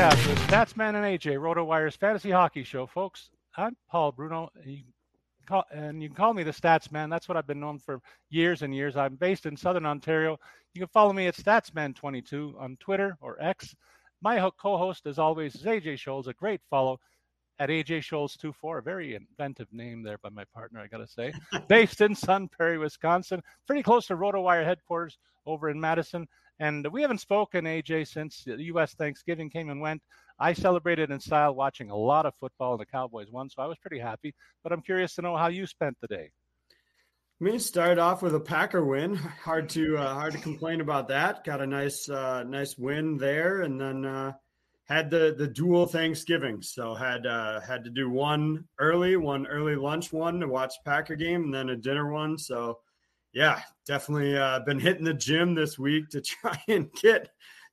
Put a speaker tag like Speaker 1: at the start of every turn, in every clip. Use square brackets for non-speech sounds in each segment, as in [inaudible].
Speaker 1: podcast with Statsman and AJ, RotoWire's fantasy hockey show. Folks, I'm Paul Bruno, and you can call me the Statsman. That's what I've been known for years and years. I'm based in Southern Ontario. You can follow me at Statsman22 on Twitter or X. My co-host, as always, is AJ Scholz, a great follow at AJ Scholz 24, a very inventive name there by my partner, I got to say. [laughs] Based in Sun Prairie, Wisconsin, pretty close to RotoWire headquarters over in Madison. And we haven't spoken, AJ, since the U.S. Thanksgiving came and went. I celebrated in style watching a lot of football, and the Cowboys won, so I was pretty happy. But I'm curious to know how you spent the day.
Speaker 2: Me start off with a Packer win. Hard to uh, hard to complain about that. Got a nice uh, nice win there, and then uh, had the the dual Thanksgiving, so had uh, had to do one early, one early lunch one to watch Packer game, and then a dinner one. So, yeah, definitely uh, been hitting the gym this week to [laughs] try and get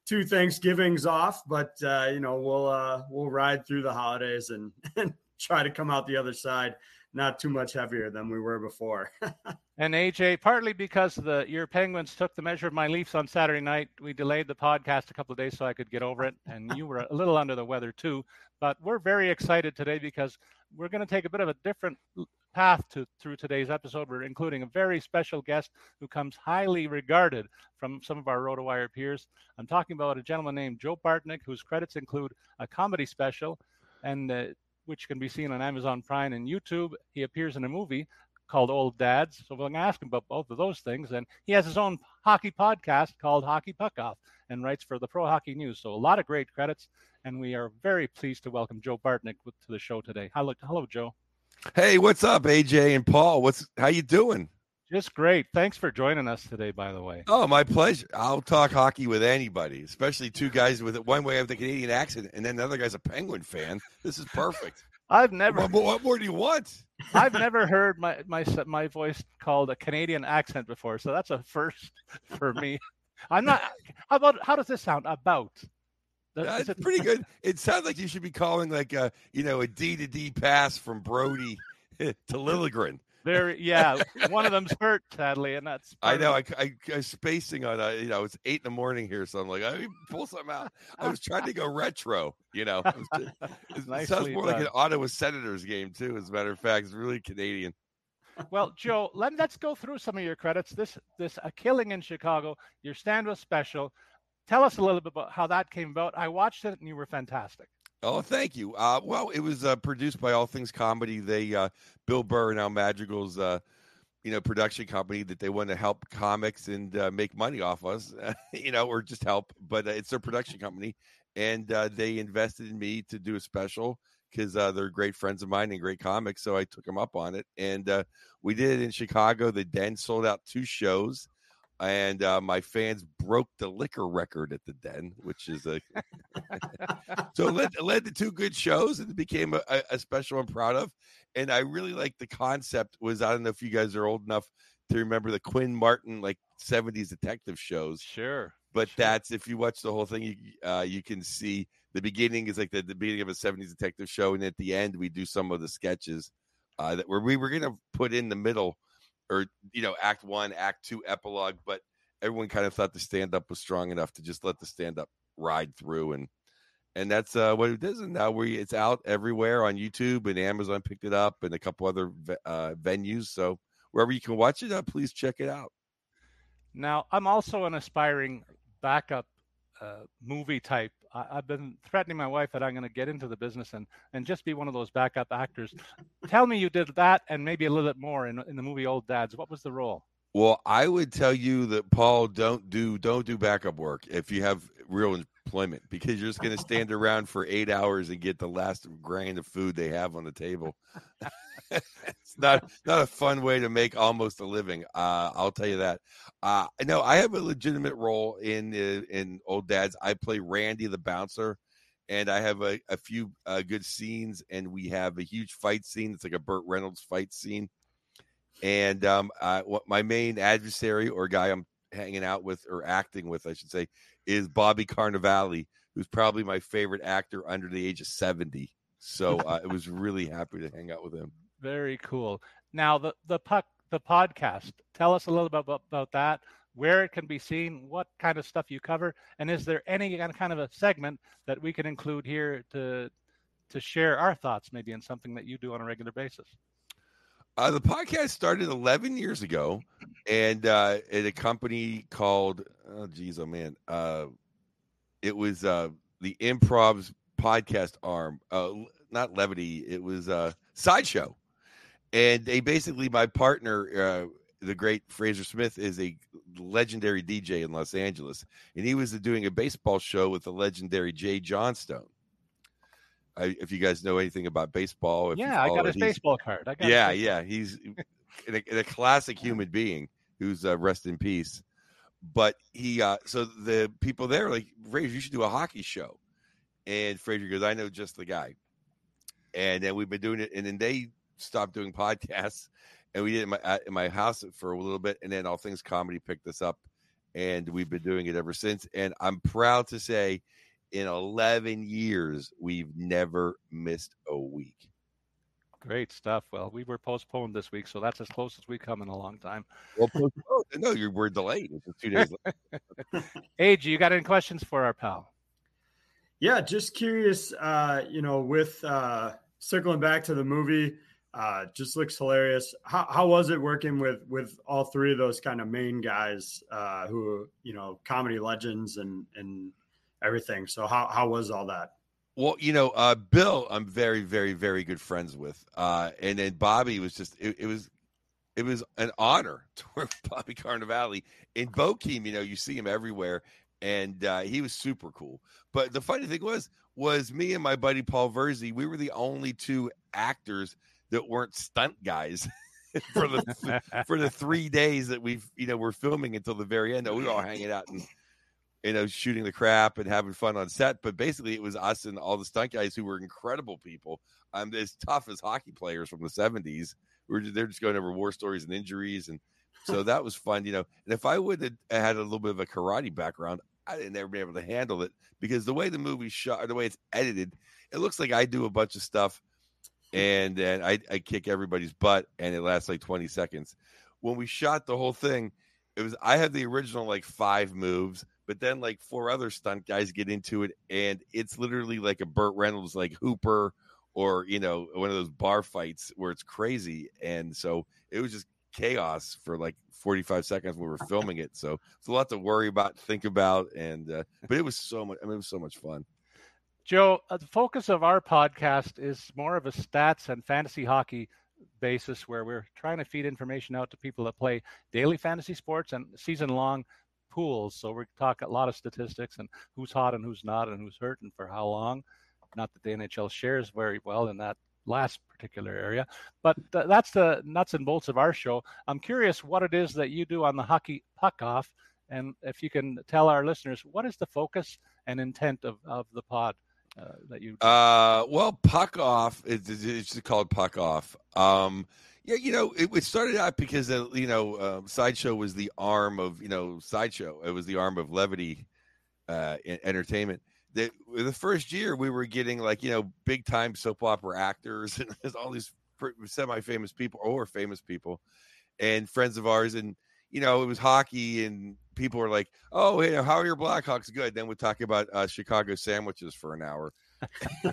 Speaker 2: two Thanksgivings off. But uh, you know, we'll uh, we'll ride through the holidays and, [laughs] and try to come out the other side not too much heavier than we were before. [laughs]
Speaker 1: and AJ, partly because the your Penguins took the measure of my Leafs on Saturday night, we delayed the podcast a couple of days so I could get over it. And you were a little under the weather too. But we're very excited today because we're going to take a bit of a different path to through today's episode. We're including a very special guest who comes highly regarded from some of our RotoWire peers. I'm talking about a gentleman named Joe Bartnick, whose credits include a comedy special and uh, which can be seen on Amazon Prime and YouTube. He appears in a movie called Old Dads. So we're going to ask him about both of those things. And he has his own hockey podcast called Hockey Puck Off and writes for the Pro Hockey News. So a lot of great credits. And we are very pleased to welcome Joe Bartnick to the show today. Hello, hello, Joe.
Speaker 3: Hey, what's up, AJ and Paul? What's how you doing?
Speaker 1: Just great. Thanks for joining us today, by the way.
Speaker 3: Oh, my pleasure. I'll talk hockey with anybody, especially two guys with one way of the Canadian accent, and then the other guy's a Penguin fan. This is perfect.
Speaker 1: I've never.
Speaker 3: What, what, more do you want? [laughs]
Speaker 1: I've never heard my my my voice called a Canadian accent before, so that's a first for me. I'm not. How about how does this sound? About.
Speaker 3: That's it, pretty good. It sounds like you should be calling like a you know a D to D pass from Brodie [laughs] to Liljegren.
Speaker 1: There, yeah, one of them's hurt sadly, and that's.
Speaker 3: I know. I, I, I was spacing on. Uh, you know, it's eight in the morning here, so I'm like, I pull something out. I was trying to go retro. You know, [laughs] it, it sounds more done. like an Ottawa Senators game too. As a matter of fact, it's really Canadian.
Speaker 1: Well, Joe, let, let's go through some of your credits. This this a killing in Chicago. Your stand was special. Tell us a little bit about how that came about. I watched it, and you were fantastic.
Speaker 3: Oh, thank you. Uh, well, it was uh, produced by All Things Comedy. They, uh, Bill Burr and Al Madrigal's, uh, you know, production company that they want to help comics and uh, make money off us, [laughs] you know, or just help. But uh, it's their production company, and they invested in me to do a special because they're great friends of mine and great comics. So I took them up on it, and we did it in Chicago. The Den sold out two shows and uh, my fans broke the liquor record at the Den, which is a [laughs] so it led, led to two good shows and it became a, a, special I'm proud of. And I really like the concept was I don't know if you guys are old enough to remember the Quinn Martin like 70s detective shows.
Speaker 1: Sure.
Speaker 3: But
Speaker 1: sure.
Speaker 3: that's if you watch the whole thing, you uh, you can see the beginning is like the, the beginning of a 70s detective show, and at the end we do some of the sketches uh, that where we were gonna put in the middle or you know act one act two epilogue but everyone kind of thought the stand up was strong enough to just let the stand up ride through and and that's uh, what it is and now we it's out everywhere on youtube and amazon picked it up and a couple other uh, venues so wherever you can watch it uh, please check it out
Speaker 1: now i'm also an aspiring backup uh, movie type. I, have been threatening my wife that I'm going to get into the business and and just be one of those backup actors. Tell me you did that and maybe a little bit more in in the movie Old Dads. What was the role?
Speaker 3: Well, I would tell you that Paul, don't do don't do backup work if you have real employment because you're just going to stand around for eight hours and get the last grain of food they have on the table. [laughs] it's not not a fun way to make almost a living. Uh, I'll tell you that. Uh, no, I have a legitimate role in uh, in Old Dads. I play Randy the bouncer, and I have a, a few uh, good scenes. And we have a huge fight scene. It's like a Burt Reynolds fight scene. And um, uh, my main adversary or guy I'm hanging out with or acting with, I should say, is Bobby Cannavale, who's probably my favorite actor under the age of seventy. So uh, I was really happy to hang out with him.
Speaker 1: Very cool. Now the the puck the podcast. Tell us a little bit about, about that. where it can be seen, what kind of stuff you cover, and is there any kind of a segment that we can include here to to share our thoughts, maybe in something that you do on a regular basis?
Speaker 3: Uh, the podcast started 11 years ago, and uh, at a company called oh geez, oh man, uh, it was uh, the Improv's podcast arm, uh, not Levity, it was uh, Sideshow, and they basically my partner, uh, the great Fraser Smith, is a legendary DJ in Los Angeles, and he was doing a baseball show with the legendary Jay Johnstone. I, if you guys know anything about baseball,
Speaker 1: yeah, I got his baseball card.
Speaker 3: yeah, yeah, he's [laughs] a, a, classic human being who's uh, rest in peace. But he, uh, so the people there like, Fraser, you should do a hockey show. And Fraser goes, I know just the guy. And then we've been doing it, and then they stopped doing [laughs] podcasts, and we did it in my, in my house for a little bit, and then All Things Comedy picked us up, and we've been doing it ever since. And I'm proud to say in 11 years, we've never missed a week.
Speaker 1: Great stuff. Well, we were postponed this week, so that's as close as we come in a long time.
Speaker 3: Well, postponed. no, you were delayed. It's two days
Speaker 1: late. [laughs] Age, you got any questions for our pal?
Speaker 2: Yeah, just curious. Uh, you know, with uh, circling back to the movie, uh, just looks hilarious. How, how was it working with with all three of those kind of main guys uh, who you know comedy legends and and everything. So how how was all that?
Speaker 3: Well, you know, uh, Bill, I'm very, very, very good friends with, uh, and then Bobby was just it, it was it was an honor [laughs] to work with Bobby Cannavale in Bokeem. You know, you see him everywhere, and uh, he was super cool. But the funny thing was, was me and my buddy Paul Verzi, we were the only two actors that weren't stunt guys. [laughs] for the for the three days that we've you know we're filming until the very end. We were all hanging out and you know, shooting the crap and having fun on set. But basically, it was us and all the stunt guys who were incredible people. Um, as tough as hockey players from the '70s. We just, they're just going over war stories and injuries, and so that was fun, you know. And if I would have had a little bit of a karate background, I'd never been able to handle it because the way the movie's shot, or the way it's edited, it looks like I do a bunch of stuff, and then I, I kick everybody's butt, and it lasts like 20 seconds. When we shot the whole thing, it was I had the original like five moves but then like four other stunt guys get into it, and it's literally like a Burt Reynolds like Hooper or you know one of those bar fights where it's crazy, and so it was just chaos for like 45 seconds when we were filming it. So it's a lot to worry about, think about, and uh, but it was so much. I mean, it was so much fun.
Speaker 1: Joe, uh, the focus of our podcast is more of a stats and fantasy hockey basis where we're trying to feed information out to people that play daily fantasy sports and season long pools. So we talk a lot of statistics and who's hot and who's not and who's hurt and for how long. Not that the NHL shares very well in that last particular area, but th- that's the nuts and bolts of our show. I'm curious what it is that you do on the hockey puck off, and if you can tell our listeners what is the focus and intent of, of the pod. Uh, that you
Speaker 3: uh well puck off it's, it's called puck off um yeah, you know, it, it started out because uh, you know, uh, sideshow was the arm of you know sideshow. It was the arm of levity uh, entertainment. The, the first year we were getting like you know big time soap opera actors [laughs] and all these semi famous people or famous people and friends of ours and you know it was hockey and people were like oh hey how are your blackhawks good then we're talking about uh, chicago sandwiches for an hour [laughs]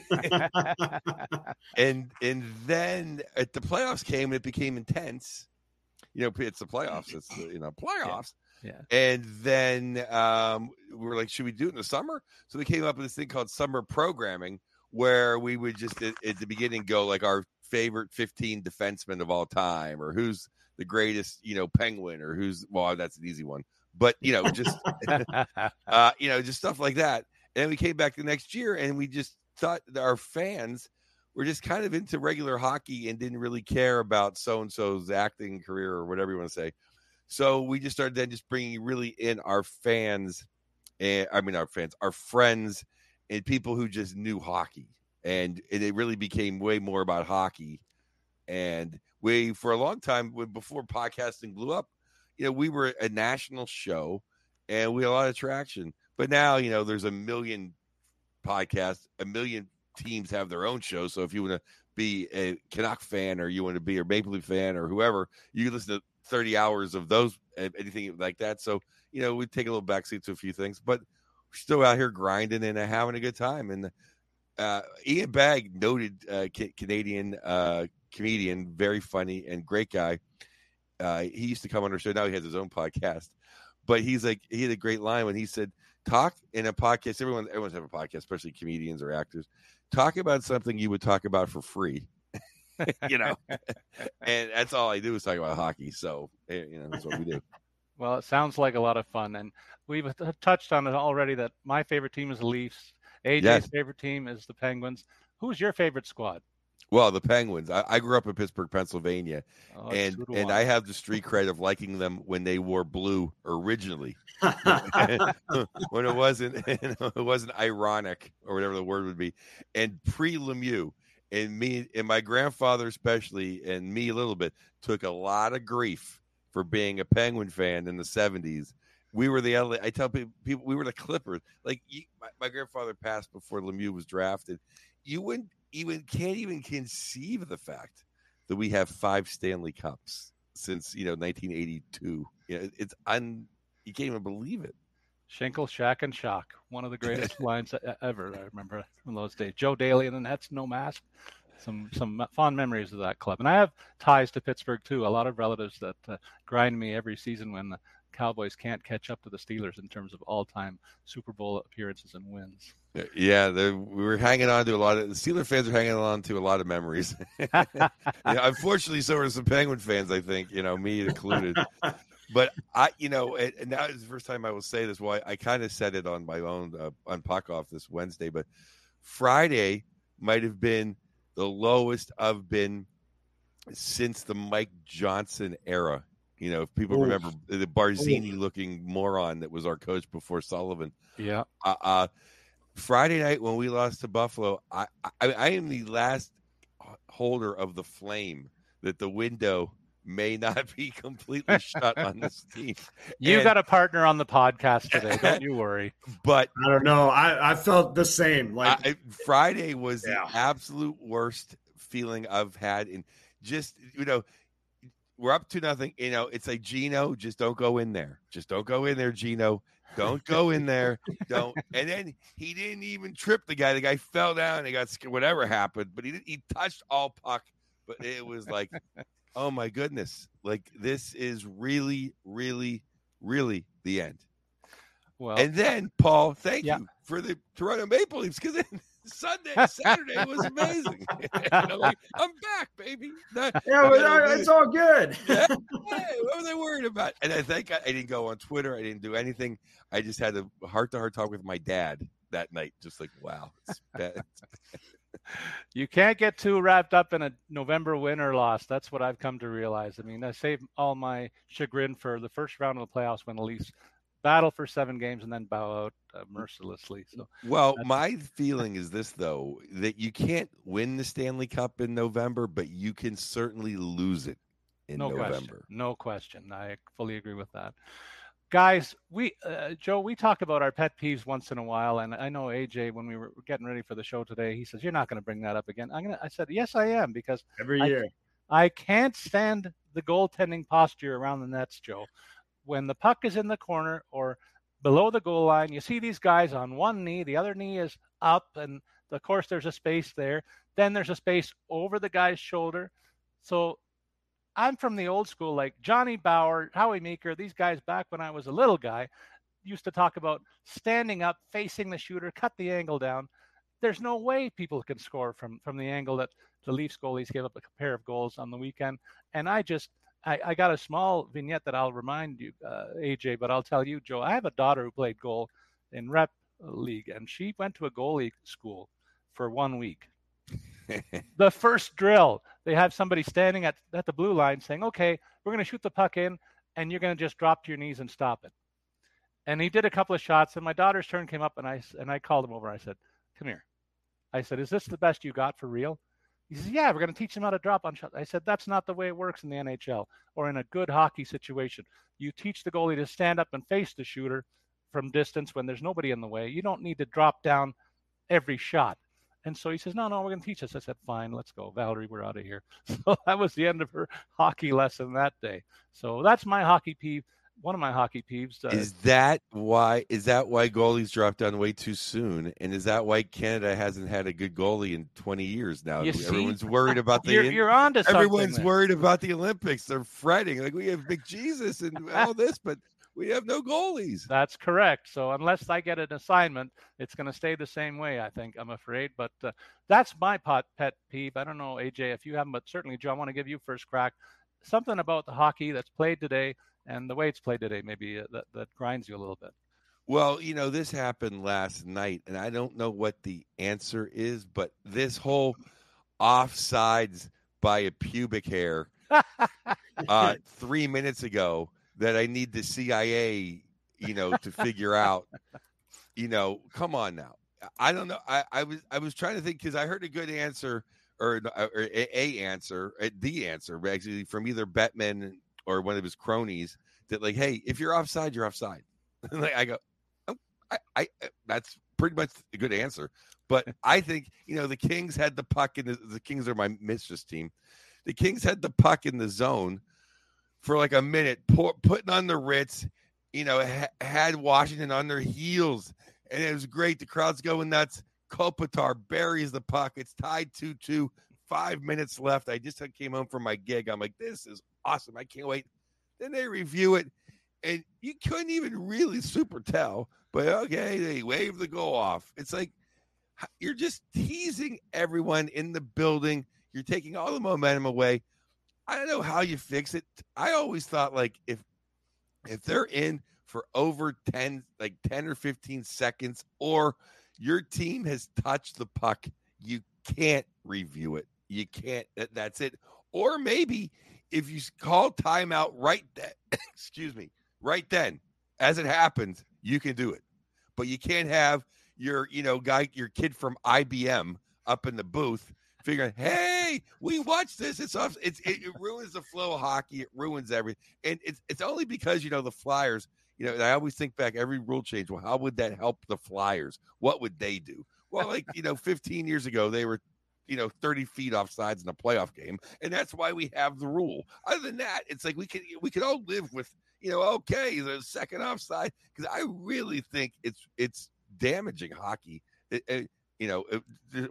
Speaker 3: and and then at the playoffs came and it became intense. You know, it's the playoffs. It's the, you know playoffs.
Speaker 1: Yeah.
Speaker 3: yeah. And then um, we were like, should we do it in the summer? So we came up with this thing called summer programming, where we would just at, at the beginning go like our favorite 15 defensemen of all time, or who's the greatest, you know, penguin, or who's well, that's an easy one. But you know, just [laughs] [laughs] uh, you know, just stuff like that. And we came back the next year and we just thought our fans were just kind of into regular hockey and didn't really care about so and so's acting career or whatever you want to say. So we just started then just bringing really in our fans, and I mean our fans, our friends, and people who just knew hockey, and, and it really became way more about hockey. And we, for a long time, before podcasting blew up, you know, we were a national show, and we had a lot of traction. But now, you know, there's a million podcasts, a million teams have their own show. So if you want to be a Canuck fan or you want to be a Maple Leaf fan or whoever, you can listen to 30 hours of those anything like that. So you know, we take a little backseat to a few things, but we're still out here grinding and having a good time. And uh, Ian Bagg, noted uh, Canadian uh, comedian, very funny and great guy. Uh, he used to come on our show. Now he has his own podcast, but he's like he had a great line when he said, "Talk in a podcast. Everyone, everyone's have a podcast, especially comedians or actors. Talk about something you would talk about for free." [laughs] you know, [laughs] and that's all I do is talk about hockey. So eh, you know, that's what we do.
Speaker 1: Well, it sounds like a lot of fun, and we've touched on it already. That my favorite team is the Leafs. AJ's yes. favorite team is the Penguins. Who's your favorite squad?
Speaker 3: Well, the Penguins. I, I grew up in Pittsburgh, Pennsylvania, oh, and and I have the street cred of liking them when they wore blue originally, [laughs] [laughs] when it wasn't [laughs] it wasn't ironic or whatever the word would be, and pre Lemieux and me and my grandfather especially and me a little bit took a lot of grief for being a Penguin fan in the seventies. We were the LA. I tell people, people we were the Clippers. Like you, my, my grandfather passed before Lemieux was drafted. You wouldn't even can't even conceive of the fact that we have five Stanley Cups since you know 1982. You know, it's un you can't even believe it.
Speaker 1: Schinkel, Shack, and Schock. One of the greatest [laughs] lines ever. I remember from those days. Joe Daley and the Nets, no mask. Some some fond memories of that club, and I have ties to Pittsburgh too. A lot of relatives that uh, grind me every season when the Cowboys can't catch up to the Steelers in terms of all-time Super Bowl appearances and wins.
Speaker 3: Yeah, we were hanging on to a lot of the Steeler fans are hanging on to a lot of memories. [laughs] yeah, unfortunately, so are some Penguin fans. I think you know me included. but I, you know, and, now is the first time I will say this. Well, I, I kind of said it on my own uh, on Puck Off this Wednesday, but Friday might have been the lowest I've been since the Mike Johnston era you know, if people Ooh. remember the Barzini looking moron that was our coach before Sullivan.
Speaker 1: Yeah.
Speaker 3: Uh, uh, Friday night when we lost to Buffalo, I, I, I am the last holder of the flame that the window may not [laughs] be completely shut on this [laughs] team.
Speaker 1: You and, got a partner on the podcast today. [laughs] Don't you worry.
Speaker 3: But
Speaker 2: I don't know. I, I felt the same. Like
Speaker 3: I, Friday was yeah. the absolute worst feeling I've had in just you know we're up to nothing. You know, it's like Geno, just don't go in there. Just don't go in there, Geno. Don't go in there. Don't. [laughs] And then he didn't even trip the guy. The guy fell down. He got whatever happened, but he he touched all puck. But it was like, oh my goodness, like this is really, really, really the end. Well, and then Paul, thank yeah. you for the Toronto Maple Leafs because Sunday, Saturday was amazing. [laughs] [laughs] I'm, like, I'm back, baby.
Speaker 2: That, [laughs] yeah, but it's all good.
Speaker 3: yeah. Hey, what were they worried about? And I think I, I, didn't go on Twitter. I didn't do anything. I just had a heart to heart talk with my dad that night. Just like, wow,
Speaker 1: you can't get too wrapped up in a November win or loss. That's what I've come to realize. I mean, I saved all my chagrin for the first round of the playoffs when the Leafs battle for seven games and then bow out uh, mercilessly. So,
Speaker 3: well, my feeling is this though that you can't win the Stanley Cup in November, but you can certainly lose it in no November.
Speaker 1: Question. No question. I fully agree with that. Guys, we uh, Joe, we talk about our pet peeves once in a while, and I know AJ when we were getting ready for the show today, he says you're not going to bring that up again. I'm gonna. I said yes, I am because
Speaker 2: every year
Speaker 1: I, I can't stand the goaltending posture around the nets, Joe when the puck is in the corner or below the goal line, you see these guys on one knee, the other knee is up, and of course there's a space there. Then there's a space over the guy's shoulder. So I'm from the old school, like Johnny Bower, Howie Meeker, these guys back when I was a little guy used to talk about standing up, facing the shooter, cut the angle down. There's no way people can score from from the angle that the Leafs goalies gave up a pair of goals on the weekend. And I just I, I got a small vignette that I'll remind you, uh, AJ, but I'll tell you, Joe. I have a daughter who played goal in rep league, and she went to a goalie school for one week. [laughs] the first drill, they have somebody standing at, at the blue line saying, "Okay, we're going to shoot the puck in, and you're going to just drop to your knees and stop it." And he did a couple of shots, and my daughter's turn came up, and I and I called him over. I said, "Come here." I said, "Is this the best you got for real?" He says, Yeah, we're going to teach them how to drop on shots. I said, That's not the way it works in the NHL or in a good hockey situation. You teach the goalie to stand up and face the shooter from distance when there's nobody in the way. You don't need to drop down every shot. And so he says, No, no, we're going to teach us. I said, Fine, let's go. Valerie, we're out of here. [laughs] So that was the end of her hockey lesson that day. So that's my hockey peeve. One of my hockey peeves. Uh,
Speaker 3: is that why? Is that why goalies dropped down way too soon? And is that why Canada hasn't had a good goalie in 20 years now?
Speaker 1: You
Speaker 3: Everyone's
Speaker 1: see?
Speaker 3: worried about [laughs] the.
Speaker 1: you're, you're on to something.
Speaker 3: everyone's worried about the Olympics. They're fretting like we have Big Jesus and [laughs] all this, but we have no goalies.
Speaker 1: That's correct. So unless I get an assignment, it's going to stay the same way. I think I'm afraid. But uh, that's my pot, pet peeve. I don't know, AJ, if you haven't, but certainly, Joe, I want to give you first crack. Something about the hockey that's played today and the way it's played today, maybe uh, that, that grinds you a little bit.
Speaker 3: Well, you know, this happened last night, and I don't know what the answer is, but this whole offsides by a pubic hair [laughs] uh, three minutes ago that I need the CIA, you know, to figure out. You know, come on now. I don't know. I, I was I was trying to think because I heard a good answer or, or a, a answer, a, the answer actually from either Bettman or one of his cronies that like, hey, if you're offside, you're offside. [laughs] like I go, oh, I, I uh, that's pretty much a good answer. But [laughs] I think you know the Kings had the puck in the, the Kings are my mistress team. The Kings had the puck in the zone for like a minute, pour, putting on the Ritz. You know, ha- had Washington on their heels, and it was great. The crowd's going nuts. Kopitar buries the puck. It's tied 2 2. Five minutes left. I just came home from my gig. I'm like, this is awesome. I can't wait. Then they review it, and you couldn't even really super tell. But okay, they wave the goal off. It's like you're just teasing everyone in the building. You're taking all the momentum away. I don't know how you fix it. I always thought like if if they're in for over 10 like 10 or 15 seconds or your team has touched the puck, you can't review it. You can't that, that's it. Or maybe if you call timeout right then, [coughs] excuse me, right then as it happens, you can do it. But you can't have your, you know, guy your kid from IBM up in the booth figuring, hey, we watched this. It's off. It's it, it, ruins the flow of hockey. It ruins everything, and it's it's only because you know the Flyers. You know, I always think back every rule change. Well, how would that help the Flyers? What would they do? Well, like you know, 15 years ago, they were you know 30 feet off sides in a playoff game, and that's why we have the rule. Other than that, it's like we could we could all live with you know okay the second offside because I really think it's it's damaging hockey. It, it, you know,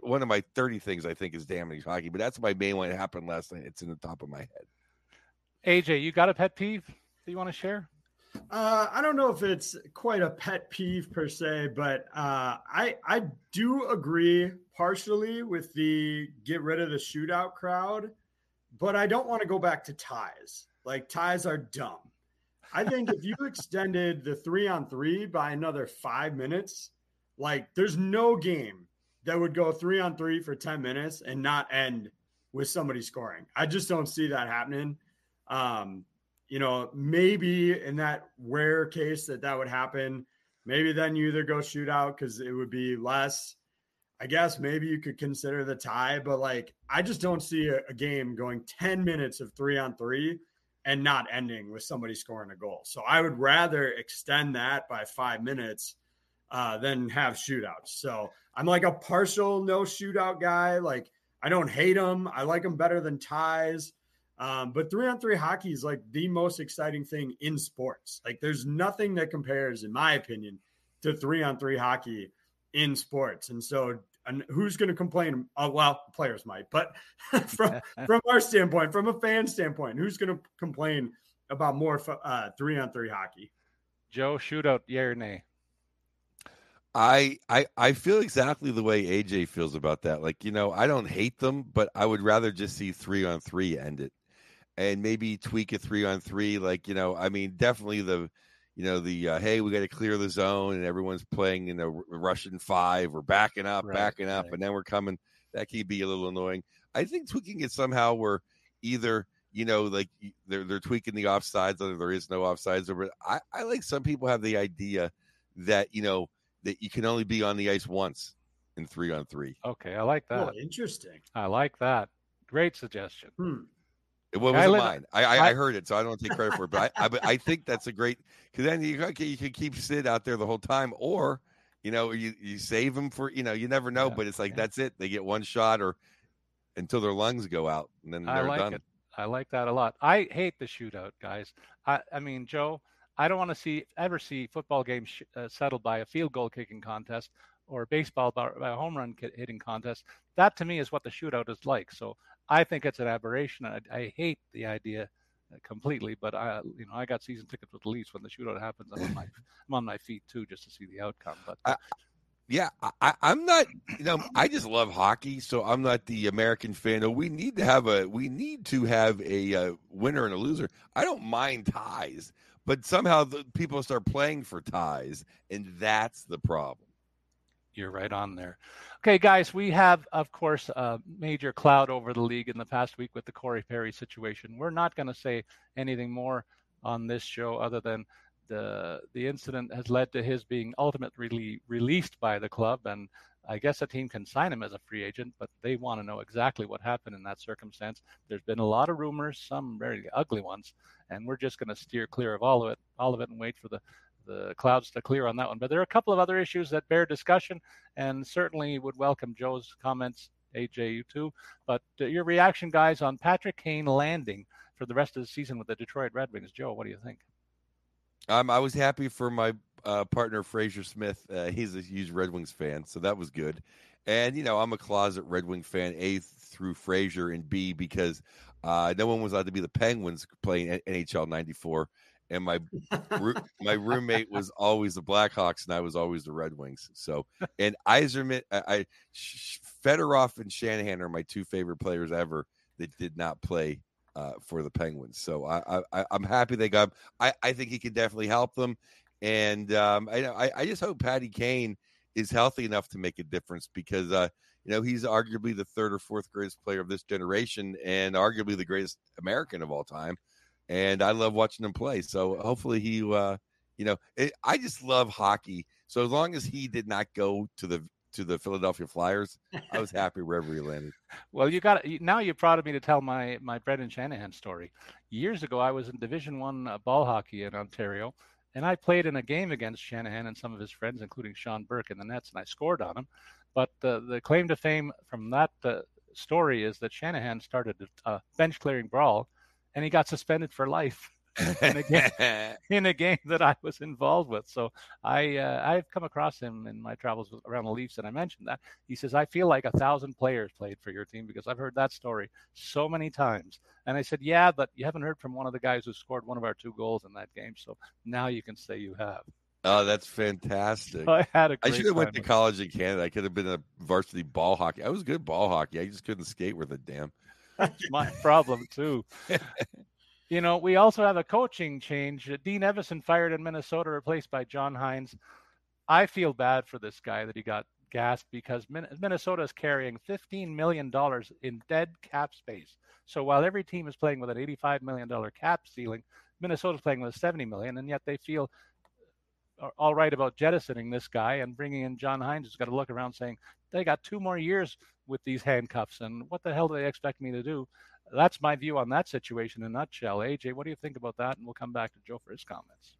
Speaker 3: one of my 30 things I think is damaging hockey, but that's my main one. It happened last night. It's in the top of my head.
Speaker 1: AJ, you got a pet peeve that you want to share?
Speaker 2: Uh, I don't know if it's quite a pet peeve per se, but uh, I I do agree partially with the get rid of the shootout crowd, but I don't want to go back to ties. Like ties are dumb. I think if you [laughs] extended the three on three by another five minutes, like there's no game that would go three on three for 10 minutes and not end with somebody scoring. I just don't see that happening. Um, you know, maybe in that rare case that that would happen, maybe then you either go shootout because it would be less. I guess maybe you could consider the tie, but like I just don't see a, a game going 10 minutes of three on three and not ending with somebody scoring a goal. So I would rather extend that by five minutes uh, than have shootouts. So I'm like a partial no shootout guy. Like I don't hate them. I like them better than ties. Um, but three on three hockey is like the most exciting thing in sports. Like there's nothing that compares, in my opinion, to three on three hockey in sports. And so and who's going to complain? Uh, well, players might, but [laughs] from [laughs] from our standpoint, from a fan standpoint, who's going to complain about more uh, three on three hockey?
Speaker 1: Joe, shootout, yeah or nay?
Speaker 3: I, I I feel exactly the way AJ feels about that. Like, you know, I don't hate them, but I would rather just see three on three end it. And maybe tweak a three on three. Like, you know, I mean, definitely the you know, the uh, hey, we got to clear the zone and everyone's playing in a Russian five. We're backing up, right, backing up, right. and then we're coming. That can be a little annoying. I think tweaking it somehow where either you know, like they're they're tweaking the offsides, or there is no offsides. But I, I like some people have the idea that you know that you can only be on the ice once in three on three.
Speaker 1: Okay, I like that.
Speaker 2: Oh, interesting.
Speaker 1: I like that. Great suggestion.
Speaker 2: Hmm.
Speaker 3: It wasn't I mine. I, I, I, heard it, so I don't take credit for it. But I, I, I think that's a great because then you okay, you can keep Sid out there the whole time, or you know, you you save them for you know, you never know. Yeah, but it's like yeah. that's it. They get one shot or until their lungs go out, and then they're
Speaker 1: I like
Speaker 3: done.
Speaker 1: It. I like that a lot. I hate the shootout, guys. I I mean, Joe, I don't want to see ever see football games sh- uh, settled by a field goal kicking contest or baseball by, a home run hitting contest. That to me is what the shootout is like. So I think it's an aberration. I, I hate the idea uh, completely, but I, you know, I got season tickets with the Leafs when the shootout happens. I'm on my, I'm on my feet too, just to see the outcome. But
Speaker 3: yeah, I, am not. You know, I just love hockey, so I'm not the American fan. We need to have a. We need to have a uh, winner and a loser. I don't mind ties, but somehow the people start playing for ties, and that's the problem.
Speaker 1: You're right on there. Okay, guys, we have, of course, a major cloud over the league in the past week with the Corey Perry situation. We're not going to say anything more on this show other than the the incident has led to his being ultimately released by the club and I guess a team can sign him as a free agent, but they want to know exactly what happened in that circumstance. There's been a lot of rumors, some very ugly ones, and we're just going to steer clear of all of it, all of it, and wait for the the clouds to clear on that one. But there are a couple of other issues that bear discussion, and certainly would welcome Joe's comments, AJ, you too. But uh, your reaction, guys, on Patrick Kane landing for the rest of the season with the Detroit Red Wings. Joe, what do you think?
Speaker 3: Um, I was happy for my uh, partner Fraser Smith. Uh, he's a huge Red Wings fan, so that was good. And you know, I'm a closet Red Wing fan, A through Fraser, and B because uh, no one was allowed to be the Penguins playing NHL '94 and my [laughs] my roommate was always the Blackhawks, and I was always the Red Wings. So, and Yzerman, I, I Fedorov and Shanahan are my two favorite players ever that did not play uh, for the Penguins. So I, I I'm happy they got. Him. I I think he can definitely help them, and um, I I just hope Patty Kane is healthy enough to make a difference because uh, you know he's arguably the third or fourth greatest player of this generation and arguably the greatest American of all time and I love watching him play. So hopefully he, uh, you know, it, I just love hockey. So as long as he did not go to the to the Philadelphia Flyers, I was happy wherever he landed.
Speaker 1: Well, you got now. You prodded me to tell my my Brendan Shanahan story. Years ago, I was in Division One uh, ball hockey in Ontario, and I played in a game against Shanahan and some of his friends, including Sean Burke in the nets, and I scored on him. But uh, the claim to fame from that uh, story is that Shanahan started a bench clearing brawl and he got suspended for life [laughs] in, a game, [laughs] in a game that I was involved with. So I uh, I've come across him in my travels around the Leafs, and I mentioned that he says I feel like a thousand players played for your team because I've heard that story so many times. And I said, yeah, but you haven't heard from one of the guys who scored one of our two goals in that game. So now you can say you have.
Speaker 3: Oh, that's fantastic! [laughs]
Speaker 1: I had a.
Speaker 3: I should have went to college in Canada. I could have been a varsity ball hockey. I was good ball hockey. I just couldn't skate worth a damn.
Speaker 1: My problem too. you know, we also have a coaching change. Uh, Dean Evason fired in Minnesota, replaced by John Hynes. I feel bad for this guy that he got gassed because Minnesota is carrying $15 million in dead cap space. So while every team is playing with an $85 million cap ceiling, Minnesota's playing with a 70 million, and yet they feel uh, all right about jettisoning this guy and bringing in John Hynes. Has got to look around saying they got two more years with these handcuffs, and what the hell do they expect me to do? That's my view on that situation in a nutshell. AJ, what do you think about that? And we'll come back to Joe for his comments.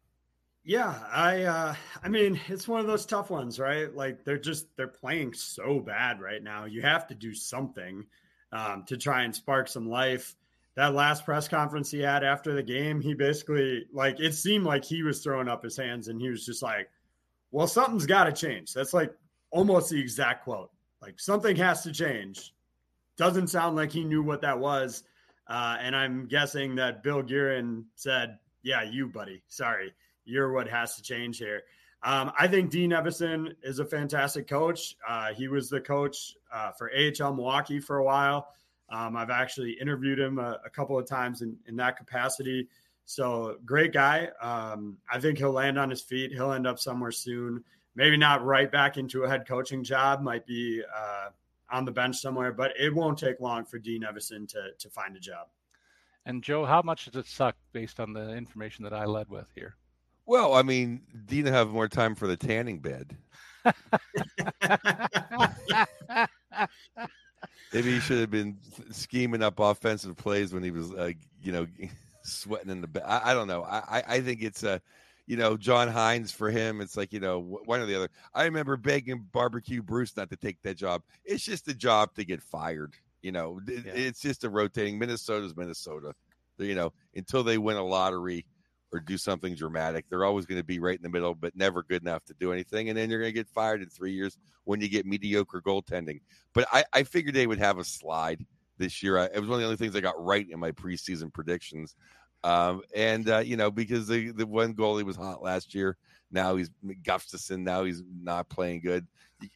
Speaker 2: Yeah, I uh I mean, it's one of those tough ones, right? Like they're just they're playing so bad right now. You have to do something um to try and spark some life. That last press conference he had after the game, he basically like it seemed like he was throwing up his hands and he was just like, "Well, something's got to change." That's like almost the exact quote. Like something has to change. Doesn't sound like he knew what that was. Uh, and I'm guessing that Bill Guerin said, Yeah, you, buddy. Sorry. You're what has to change here. Um, I think Dean Evason is a fantastic coach. Uh, he was the coach uh, for AHL Milwaukee for a while. Um, I've actually interviewed him a, a couple of times in, in, that capacity. So, great guy. Um, I think he'll land on his feet. He'll end up somewhere soon maybe not right back into a head coaching job, might be uh, on the bench somewhere, but it won't take long for Dean Evason to, to find a job.
Speaker 1: And Joe, how much does it suck based on the information that I led with here?
Speaker 3: Well, I mean, Dean have more time for the tanning bed. Maybe he should have been scheming up offensive plays when he was, uh, you know, [laughs] sweating in the bed. I, I, don't know. I, I think it's a you know, John Hynes for him. It's like, you know, one or the other. I remember begging Barbecue Bruce not to take that job. It's just a job to get fired. You know, yeah. it's just a rotating. Minnesota's Minnesota. You know, until they win a lottery or do something dramatic. They're always going to be right in the middle, but never good enough to do anything. And then you're going to get fired in three years when you get mediocre goaltending. But I, I figured they would have a slide this year. I, it was one of the only things I got right in my preseason predictions. Um, and uh, you know, because the the one goalie was hot last year, now he's Gustavsson. Now he's not playing good.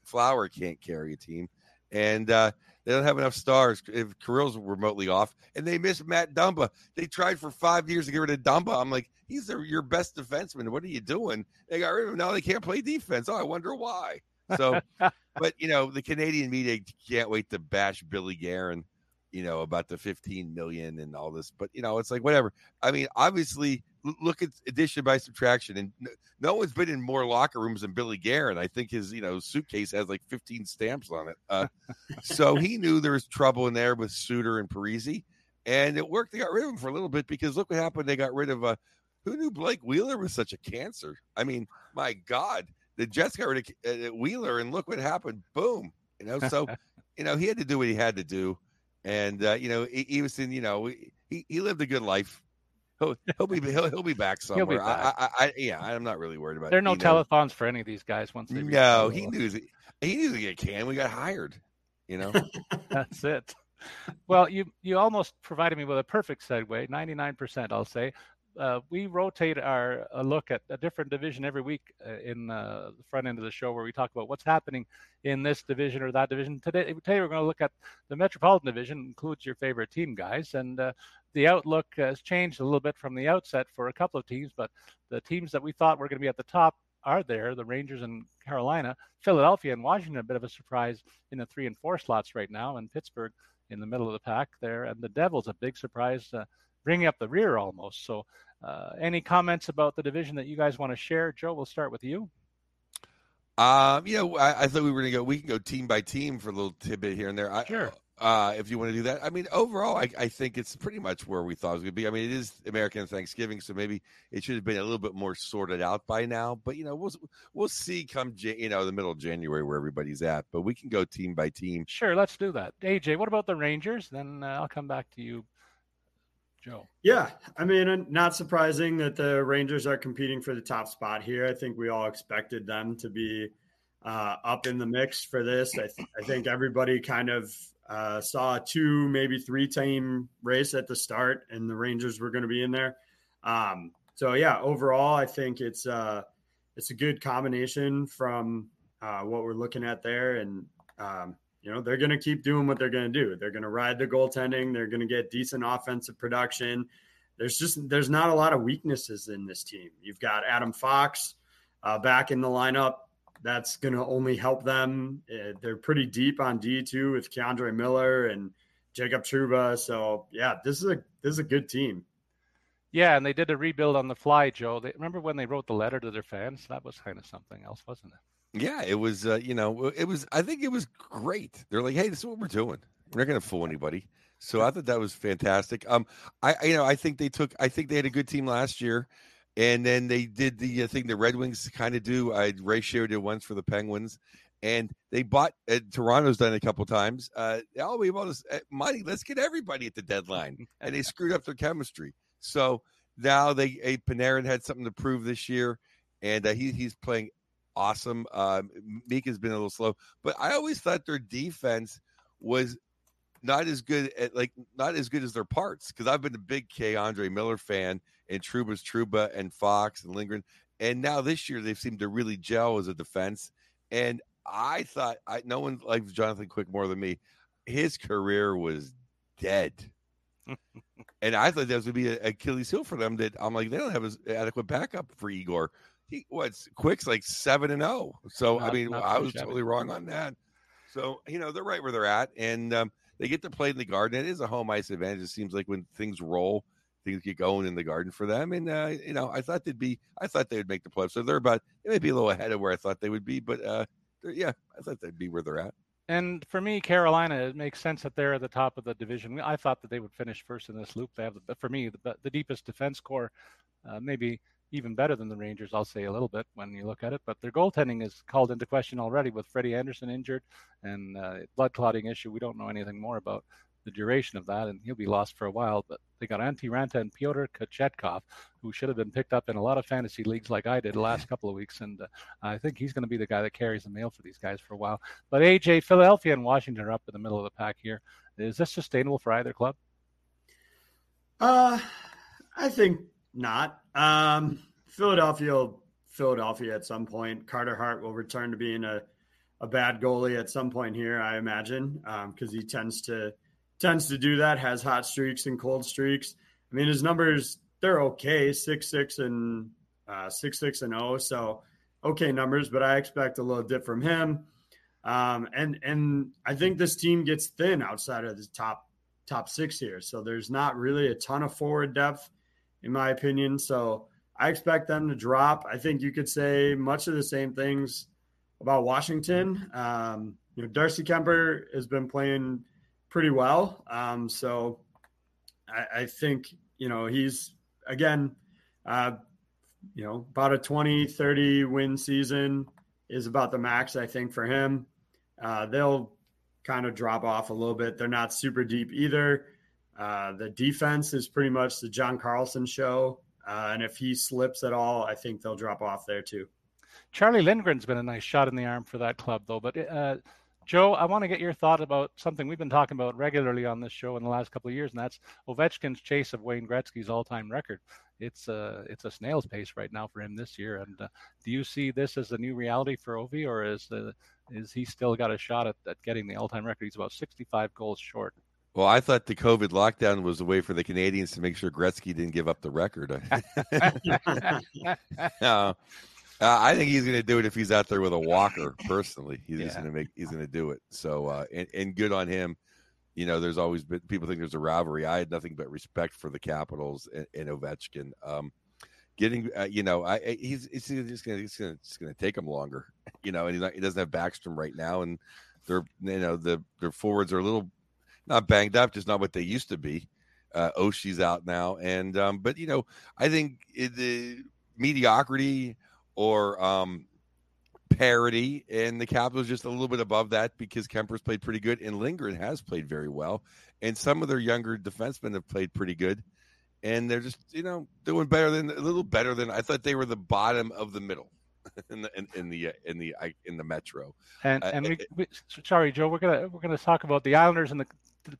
Speaker 3: Flower can't carry a team, and uh, they don't have enough stars. If Kirill's remotely off, and they miss Matt Dumba, they tried for five years to get rid of Dumba. I'm like, he's their, your best defenseman. What are you doing? They got rid of him. Now they can't play defense. Oh, I wonder why. So, [laughs] but you know, the Canadian media can't wait to bash Billy Guerin you know, about the 15 million and all this. But, you know, it's like whatever. I mean, obviously, look at addition by subtraction. And no one's been in more locker rooms than Billy Guerin. I think his, you know, suitcase has like 15 stamps on it. Uh, so he knew there was trouble in there with Suter and Parise, And it worked. They got rid of him for a little bit because look what happened. They got rid of uh, who knew Blake Wheeler was such a cancer? I mean, my God, the Jets got rid of uh, Wheeler, and look what happened. Boom. You know, so [laughs] you know he had to do what he had to do and uh, you know he, he, was in you know he, he lived a good life. He'll, he'll be he'll, he'll be back somewhere. Be back. I, I, I, yeah, I'm not really worried about. It.
Speaker 1: There are no telethons for any of these guys once they.
Speaker 3: No, he knew he knew to get can. We got hired. You know, [laughs]
Speaker 1: that's it. Well, you you almost provided me with a perfect segue. Ninety nine percent, I'll say uh, we rotate our a look at a different division every week uh, in uh, the front end of the show where we talk about what's happening in this division or that division. Today, today we're going to look at the Metropolitan Division, includes your favorite team, guys, and uh, the outlook has changed a little bit from the outset for a couple of teams, but the teams that we thought were going to be at the top are there. The Rangers and Carolina, Philadelphia and Washington, a bit of a surprise in the three and four slots right now, and Pittsburgh in the middle of the pack there, and the Devils a big surprise. Uh, bringing up the rear almost. So, uh, any comments about the division that you guys want to share? Joe, we'll start with you.
Speaker 3: Um, you know, I, I thought we were going to go. We can go team by team for a little tidbit here and there. I,
Speaker 1: sure.
Speaker 3: Uh, if you want to do that, I mean, overall, I, I think it's pretty much where we thought it was going to be. I mean, it is American Thanksgiving, so maybe it should have been a little bit more sorted out by now. But you know, we'll we'll see come you know the middle of January where everybody's at. But we can go team by team.
Speaker 1: Sure, let's do that. AJ, what about the Rangers? Then uh, I'll come back to you Joe.
Speaker 2: Yeah, I mean, not surprising that the Rangers are competing for the top spot here. I think we all expected them to be uh, up in the mix for this. I, th- I think everybody kind of uh, saw a two, maybe three team race at the start, and the Rangers were going to be in there. Um, so yeah, overall, I think it's uh, it's a good combination from uh, what we're looking at there, and um, you know, they're going to keep doing what they're going to do. They're going to ride the goaltending. They're going to get decent offensive production. There's just there's not a lot of weaknesses in this team. You've got Adam Fox uh, back in the lineup. That's going to only help them. Uh, they're pretty deep on D two with K'Andre Miller and Jacob Trouba. So yeah, this is a this is a good team.
Speaker 1: Yeah, and they did a rebuild on the fly, Joe. They, remember when they wrote the letter to their fans? That was kind of something else, wasn't it?
Speaker 3: Yeah, it was. Uh, you know, it was. I think it was great. They're like, "Hey, this is what we're doing. We're not going to fool anybody." So I thought that was fantastic. Um, I, you know, I think they took. I think they had a good team last year, and then they did the uh, thing the Red Wings kind of do. I ratioed it once for the Penguins, and they bought. Uh, Toronto's done a couple times. Uh, oh, we bought us uh, money. Let's get everybody at the deadline, and they [laughs] screwed up their chemistry. So now they, a Panarin had something to prove this year, and uh, he he's playing awesome. Um, Meek has been a little slow, but I always thought their defense was not as good at like not as good as their parts because I've been a big K Andre Miller fan and Trouba's Trouba and Fox and Lindgren, and now this year they've seemed to really gel as a defense. And I thought I no one likes Jonathan Quick more than me. His career was dead. [laughs] and I thought that was going to be an Achilles heel for them. That I'm like, they don't have an adequate backup for Igor he what's Quick's like seven and zero. Oh. So not, I mean, I was totally wrong on that. So you know they're right where they're at, and um, they get to play in the garden. It is a home ice advantage. It seems like when things roll, things get going in the garden for them. And uh, you know, I thought they'd be, I thought they would make the playoffs. So they're about, they may be a little ahead of where I thought they would be, but uh, yeah, I thought they'd be where they're at.
Speaker 1: And for me, Carolina, it makes sense that they're at the top of the division. I thought that they would finish first in this loop. They have, the, for me, the, the deepest defense core. Uh, maybe even better than the Rangers, I'll say a little bit when you look at it. But their goaltending is called into question already with Freddie Andersen injured and uh, blood clotting issue we don't know anything more about. the duration of that, and he'll be lost for a while. But they got Antti Raanta and Pyotr Kochetkov, who should have been picked up in a lot of fantasy leagues like I did the last couple of weeks, and uh, I think he's going to be the guy that carries the mail for these guys for a while. But AJ, Philadelphia and Washington are up in the middle of the pack here. Is this sustainable for either club?
Speaker 2: Uh, I think not. Um, Philadelphia, Philadelphia at some point. Carter Hart will return to being a, a bad goalie at some point here, I imagine, because um, he tends to tends to do that. Has hot streaks and cold streaks. I mean, his numbers they're okay, six six and uh, six six and zero. Oh, so okay numbers, but I expect a little dip from him. Um, and and I think this team gets thin outside of the top top six here. So there's not really a ton of forward depth, in my opinion. So I expect them to drop. I think you could say much of the same things about Washington. Um, you know, Darcy Kuemper has been playing pretty well. Um, so I, I, think, you know, he's again, uh, you know, about a 20, 30 win season is about the max, I think, for him. Uh, they'll kind of drop off a little bit. They're not super deep either. Uh, the defense is pretty much the John Carlson show. Uh, and if he slips at all, I think they'll drop off there too.
Speaker 1: Charlie Lindgren's been a nice shot in the arm for that club, though. But uh, Joe, I want to get your thought about something we've been talking about regularly on this show in the last couple of years, and that's Ovechkin's chase of Wayne Gretzky's all-time record. It's a it's a snail's pace right now for him this year. And uh, do you see this as a new reality for Ovi, or is the is he still got a shot at, at getting the all-time record? He's about 65 goals short.
Speaker 3: Well, I thought the COVID lockdown was a way for the Canadians to make sure Gretzky didn't give up the record. [laughs] [laughs] uh, I think he's going to do it if he's out there with a walker. Personally, he's yeah. going to make he's going to do it. So, uh, and, and good on him. You know, there's always been people think there's a rivalry. I had nothing but respect for the Capitals and, and Ovechkin. Um, getting, uh, you know, I he's, he's just going to it's going to take him longer. You know, and he's not, he doesn't have Backstrom right now, and they're you know the their forwards are a little not banged up, just not what they used to be. Uh, Oshie's out now, and um, but you know, I think the mediocrity or um, parity, and the Capitals just a little bit above that because Kuemper's played pretty good, and Lindgren has played very well, and some of their younger defensemen have played pretty good, and they're just you know doing better than a little better than I thought they were the bottom of the middle. [laughs] in the in, in the in the in the metro.
Speaker 1: And uh, and we, we, sorry, Joe, we're gonna we're gonna talk about the Islanders and the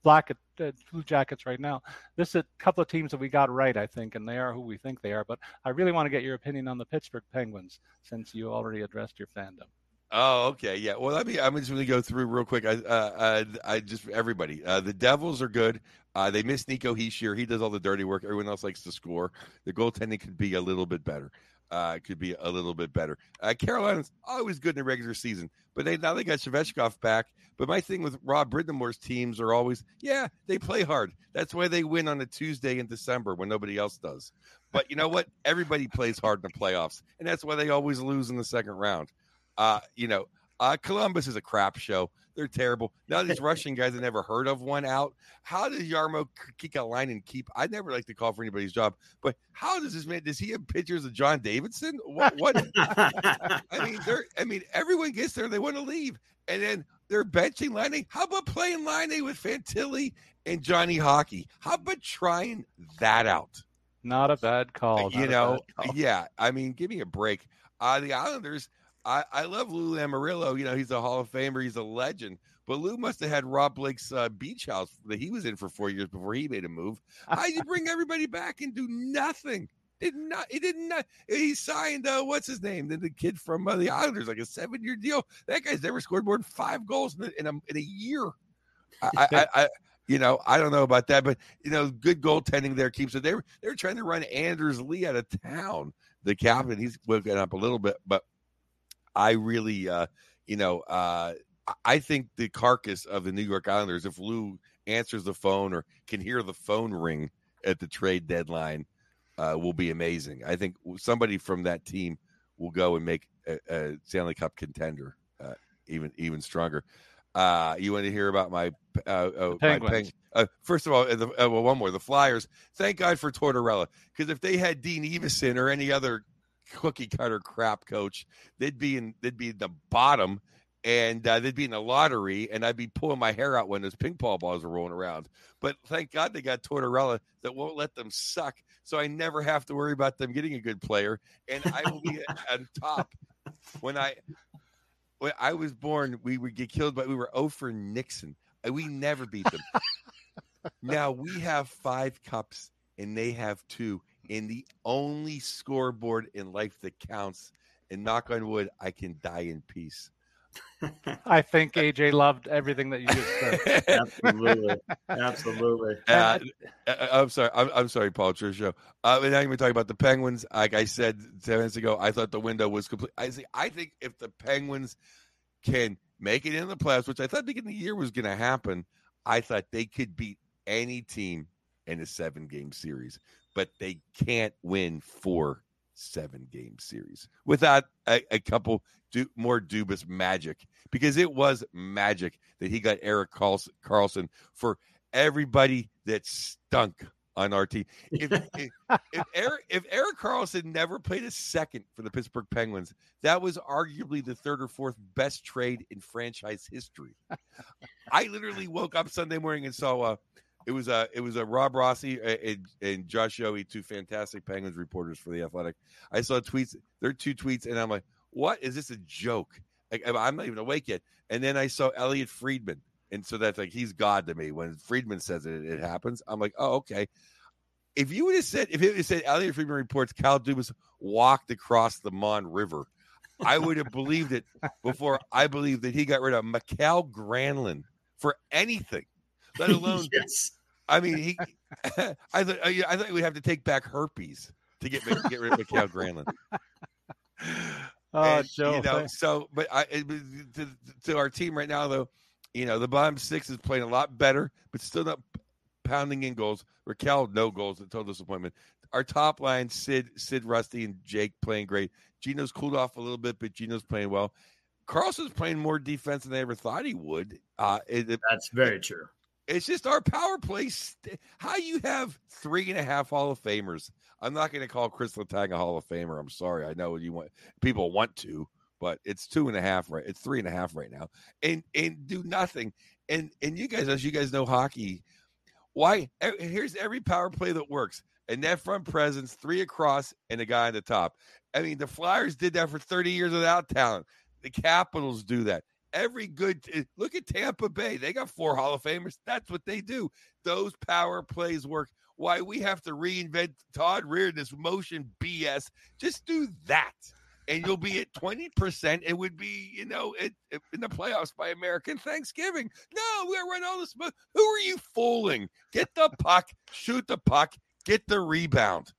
Speaker 1: Black uh, Blue Jackets right now. This is a couple of teams that we got right, I think, and they are who we think they are. But I really want to get your opinion on the Pittsburgh Penguins since you already addressed your fandom.
Speaker 3: Oh, okay, yeah. Well, let me. I'm just going to go through real quick. I, uh, uh, I just everybody. Uh, the Devils are good. Uh, they miss Nico Hischier. He does all the dirty work. Everyone else likes to score. The goaltending could be a little bit better uh, could be a little bit better. Uh, Carolina's always good in the regular season, but they now they got Svechnikov back. But my thing with Rod Brind'Amour's teams are always, yeah, they play hard. That's why they win on a Tuesday in December when nobody else does. But you know what? Everybody plays hard in the playoffs, and that's why they always lose in the second round. Uh, you know, uh, Columbus is a crap show. They're terrible. Now these [laughs] Russian guys I never heard of one out. How does Jarmo Kekalainen keep? I never like to call for anybody's job, but how does this man? Does he have pictures of John Davidson? What? what? I mean, [laughs] they're. I mean, everyone gets there. They want to leave, and then they're benching Laine. How about playing Laine with Fantilli and Johnny Hockey? How about trying that out?
Speaker 1: Not a bad call.
Speaker 3: You know, call. yeah. I mean, give me a break. Uh, the Islanders I, I love Lou Lamoriello. You know, he's a Hall of Famer. He's a legend. But Lou must have had Rob Blake's uh, beach house that he was in for four years before he made a move. How did you bring [laughs] everybody back and do nothing? Did not. He did not. He signed. Uh, what's his name? The, the kid from uh, the Islanders, like a seven-year deal. That guy's never scored more than five goals in a, in a, in a year. I, I, I, [laughs] you know, I don't know about that, but you know, good goaltending there keeps it. They were they were trying to run Anders Lee out of town. The captain, he's woken up a little bit, but I really, uh, you know, uh, I think the carcass of the New York Islanders, if Lou answers the phone or can hear the phone ring at the trade deadline, uh, will be amazing. I think somebody from that team will go and make a, a Stanley Cup contender uh, even even stronger. Uh, you want to hear about my uh, uh, my peng- uh, first of all, the, uh, well, one more the Flyers. Thank God for Tortorella because if they had Dean Evason or any other cookie cutter crap coach, they'd be in they'd be the bottom and uh, they'd be in the lottery, and I'd be pulling my hair out when those ping pong balls are rolling around. But thank God they got Tortorella that won't let them suck, so I never have to worry about them getting a good player, and I will be [laughs] on top when I when I was born. We would get killed, but we were over Nixon. We never beat them. [laughs] now we have five cups, and they have two. And the only scoreboard in life that counts, and knock on wood, I can die in peace. [laughs]
Speaker 1: I think AJ loved everything that you just said. [laughs]
Speaker 2: Absolutely, absolutely.
Speaker 3: Uh, I'm sorry. I'm, I'm sorry, Paul Trisho. Uh, and now we're talking about the Penguins. Like I said ten minutes ago, I thought the window was complete. I see. I think if the Penguins can make it in the playoffs, which I thought beginning of the year was going to happen, I thought they could beat any team in a seven game series, but they can't win four seven game series without a, a couple du- more dubious magic because it was magic that he got Erik Karlsson for everybody that stunk on our team. If, [laughs] if, if, Erik, if Erik Karlsson never played a second for the Pittsburgh Penguins, that was arguably the third or fourth best trade in franchise history. I literally woke up Sunday morning and saw uh, it was a it was a Rob Rossi and, and Josh Yohe, two fantastic Penguins reporters for the Athletic. I saw tweets, their two tweets, and I'm like, what is this a joke? Like, I'm not even awake yet. And then I saw Elliotte Friedman, and so that's like he's God to me. When Friedman says it, it happens. I'm like, oh okay. If you would have said if it said Elliotte Friedman reports Kyle Dubas walked across the Mon River, I would have believed it before I believed that he got rid of Mikael Granlund for anything, let [laughs] alone
Speaker 2: yes.
Speaker 3: I mean, he. [laughs] I thought. I thought we'd have to take back herpes to get get rid of Mikael Granlund. [laughs]
Speaker 1: Oh,
Speaker 3: and,
Speaker 1: Joe.
Speaker 3: You know, so, but I to, to our team right now, though, you know, the bottom six is playing a lot better, but still not pounding in goals. Rakell, no goals, a total disappointment. Our top line, Sid, Sid, Rusty, and Jake playing great. Geno's cooled off a little bit, but Geno's playing well. Karlsson's playing more defense than I ever thought he would. Uh, it,
Speaker 2: That's very true.
Speaker 3: It's just our power play. St- How you have three and a half Hall of Famers? I'm not going to call Chris Letang a Hall of Famer. I'm sorry. I know you want people want to, but it's two and a half right. It's three and a half right now, and and do nothing. And and you guys, as you guys know, hockey. Why? Here's every power play that works: a net front presence, three across, and a guy on the top. I mean, the Flyers did that for 30 years without talent. The Capitals do that every good eh, look at Tampa Bay. They got four Hall of Famers. That's what they do. Those power plays work. Why we have to reinvent Todd Reirden this motion BS? Just do that. And you'll be at 20%. It would be, you know, it, it, in the playoffs by American Thanksgiving. No, we're running all this. Who are you fooling? Get the puck, shoot the puck, get the rebound.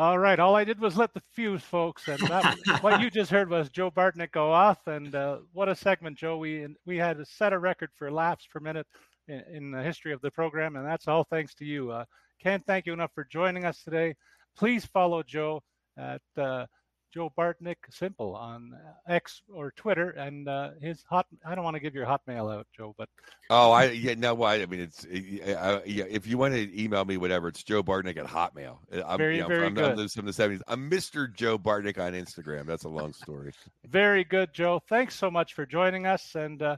Speaker 1: All right. All I did was let the fuse, folks, and that, what you [laughs] just heard was Joe Bartnick go off, and uh, what a segment, Joe! We we had to set a record for laughs per minute in, in, the history of the program, and that's all thanks to you. Uh, can't thank you enough for joining us today. Please follow Joe at uh, Joe Bartnick Simple on uh, X or Twitter, and uh, his hot. I don't want to give your hotmail out, Joe, but
Speaker 3: oh, I yeah, no, why? I mean, it's uh, yeah. If you want to email me, whatever, it's Joe Bartnick at Hotmail. Uh, I'm,
Speaker 1: very,
Speaker 3: you know,
Speaker 1: very
Speaker 3: I'm,
Speaker 1: good.
Speaker 3: I'm from the seventies. I'm Mister Joe Bartnick on Instagram. That's a long story.
Speaker 1: very good, Joe. Thanks so much for joining us, and uh,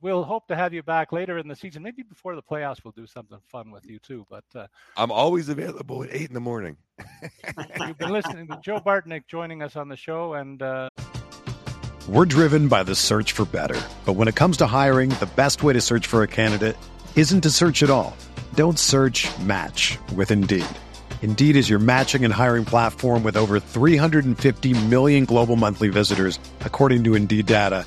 Speaker 1: we'll hope to have you back later in the season. Maybe before the playoffs, we'll do something fun with you too. But uh,
Speaker 3: I'm always available at eight in the morning. [laughs]
Speaker 1: you've been [laughs] listening to Joe Bartnick joining us on the show, and uh...
Speaker 4: we're driven by the search for better. But when it comes to hiring, the best way to search for a candidate isn't to search at all. Don't search. Match with Indeed. Indeed is your matching and hiring platform with over 350 million global monthly visitors, according to Indeed data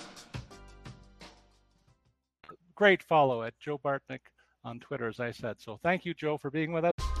Speaker 1: Great follow at Joe Bartnick on Twitter, as I said. So thank you, Joe, for being with us.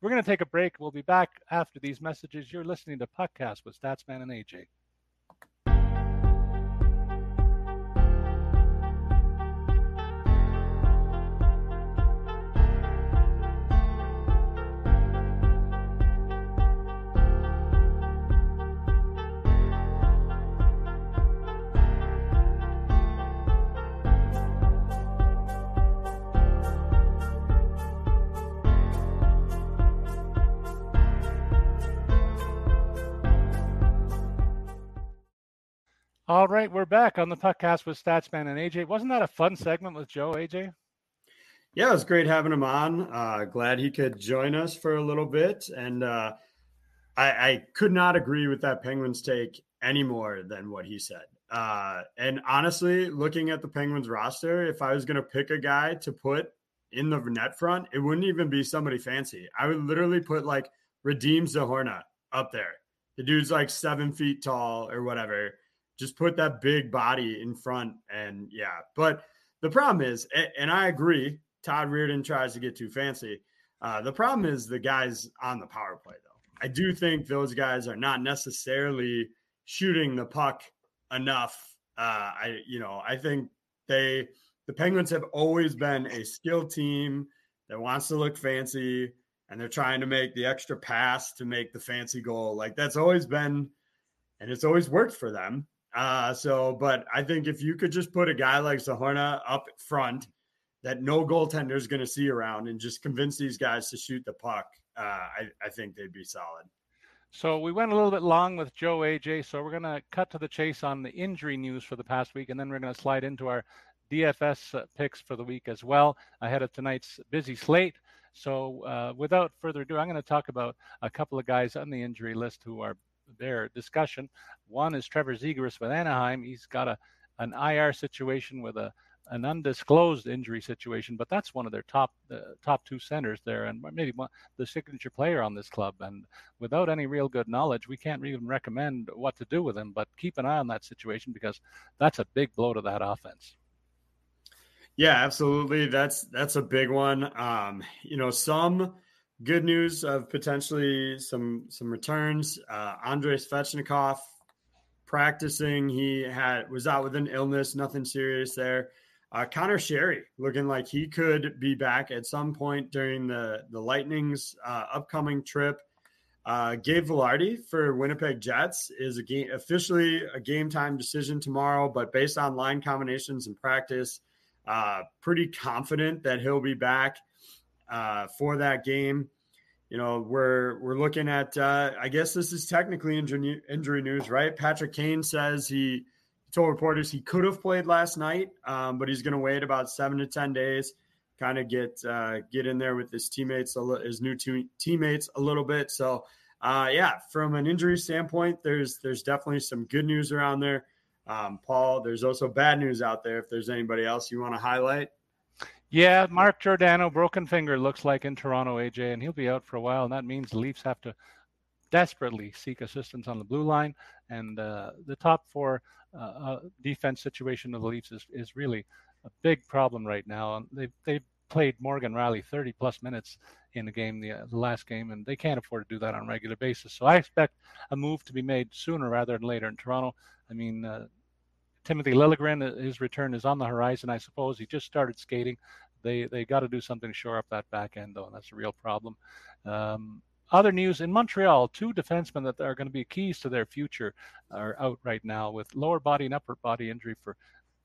Speaker 1: We're going to take a break. We'll be back after these messages. You're listening to Puckcast with Statsman and AJ. All right, we're back on the podcast with Statsman and AJ. Wasn't that a fun segment with Joe, AJ?
Speaker 2: Yeah, it was great having him on. Uh, glad he could join us for a little bit. And uh, I, I, could not agree with that Penguins take any more than what he said. Uh, and honestly, looking at the Penguins roster, if I was going to pick a guy to put in the net front, it wouldn't even be somebody fancy. I would literally put like Radim Zohorna up there. The dude's like seven feet tall or whatever just put that big body in front. And yeah, but the problem is, and I agree, Todd Reirden tries to get too fancy. Uh, the problem is the guys on the power play, though. I do think those guys are not necessarily shooting the puck enough. Uh, I, you know, I think they, the Penguins have always been a skilled team that wants to look fancy and they're trying to make the extra pass to make the fancy goal. Like that's always been, and it's always worked for them. Uh, so, but I think if you could just put a guy like Zohorna up front that no goaltender is going to see around and just convince these guys to shoot the puck, uh, I, I think they'd be solid.
Speaker 1: So we went a little bit long with Joe AJ. So we're going to cut to the chase on the injury news for the past week, and then we're going to slide into our DFS uh, picks for the week as well ahead of tonight's busy slate. So uh, without further ado, I'm going to talk about a couple of guys on the injury list who are their discussion. One is Trevor Zegras with Anaheim. He's got a an IR situation with a an undisclosed injury situation, but that's one of their top uh, top two centers there, and maybe one, the signature player on this club. And without any real good knowledge, we can't even recommend what to do with him. But keep an eye on that situation because that's a big blow to that offense.
Speaker 2: Yeah, absolutely. That's that's a big one. Um, you know, some good news of potentially some some returns. Uh, Andrei Svechnikov practicing. He had was out with an illness, nothing serious there. Uh, Conor Sheary looking like he could be back at some point during the the Lightning's uh, upcoming trip. Uh, Gabe Vilardi for Winnipeg Jets is a game officially a game time decision tomorrow, but based on line combinations and practice, uh, pretty confident that he'll be back uh, for that game. You know, we're we're looking at. Uh, I guess this is technically injury, injury news, right? Patrick Kane says he told reporters he could have played last night, um, but he's going to wait about seven to ten days, kind of get uh, get in there with his teammates, his new te- teammates a little bit. So, uh, yeah, from an injury standpoint, there's there's definitely some good news around there. Um, Paul, there's also bad news out there. If there's anybody else you want to highlight.
Speaker 1: Yeah, Mark Giordano, broken finger, looks like in Toronto, AJ, and he'll be out for a while. And that means the Leafs have to desperately seek assistance on the blue line. And uh, the top four uh, uh, defense situation of the Leafs is, is really a big problem right now. And they've, they've played Morgan Rielly 30 plus minutes in the game, the, uh, the, last game, and they can't afford to do that on a regular basis. So I expect a move to be made sooner rather than later in Toronto. I mean, uh, Timothy Liljegren, uh, his return is on the horizon, I suppose. He just started skating. They they got to do something to shore up that back end, though, and that's a real problem. Um, other news in Montreal, two defensemen that are going to be keys to their future are out right now with lower body and upper body injury for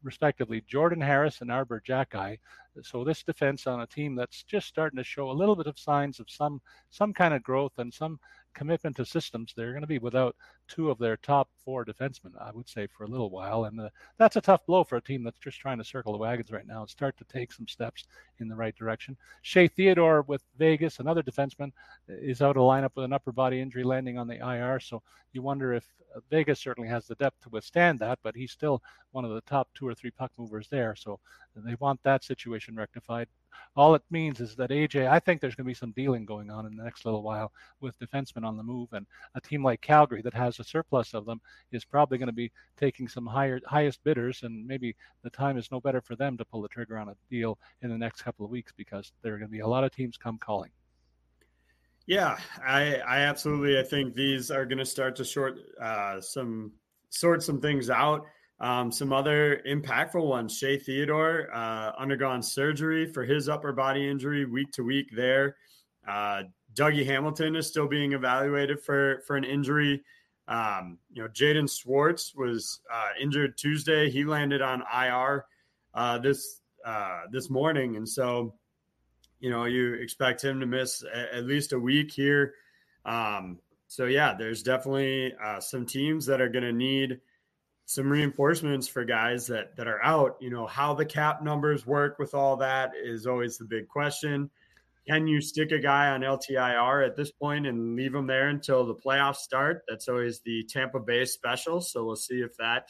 Speaker 1: respectively Jordan Harris and Arber Xhekaj. So this defense on a team that's just starting to show a little bit of signs of some some kind of growth and some commitment to systems, they're going to be without two of their top four defensemen, I would say, for a little while. And uh, that's a tough blow for a team that's just trying to circle the wagons right now and start to take some steps in the right direction. Shea Theodore with Vegas, another defenseman, is out of lineup with an upper body injury landing on the IR. So you wonder if uh, Vegas certainly has the depth to withstand that, but he's still one of the top two or three puck movers there. So they want that situation rectified all it means is that AJ, I think there's going to be some dealing going on in the next little while with defensemen on the move, and a team like Calgary that has a surplus of them is probably going to be taking some higher highest bidders, and maybe the time is no better for them to pull the trigger on a deal in the next couple of weeks because there are going to be a lot of teams come calling.
Speaker 2: Yeah, I, I absolutely. I think these are going to start to short uh, some sort some things out. Um, some other impactful ones Shea Theodore uh, undergone surgery for his upper body injury week to week there. Uh, Dougie Hamilton is still being evaluated for, for an injury. Um, you know, Jaden Schwartz was uh, injured Tuesday. He landed on IR uh, this uh, this morning, and so you know you expect him to miss a, at least a week here. Um, so yeah, there's definitely uh, some teams that are going to need some reinforcements for guys that that are out. You know, how the cap numbers work with all that is always the big question. Can you stick a guy on LTIR at this point and leave him there until the playoffs start? That's always the Tampa Bay special. So we'll see if that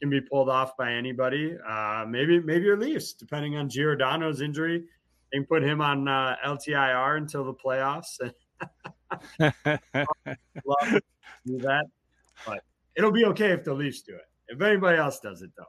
Speaker 2: can be pulled off by anybody. Uh, maybe maybe your Leafs, depending on Giordano's injury, they can put him on uh, LTIR until the playoffs. [laughs] [laughs] Love to do that, but it'll be okay if the Leafs do it. If anybody else does it, though.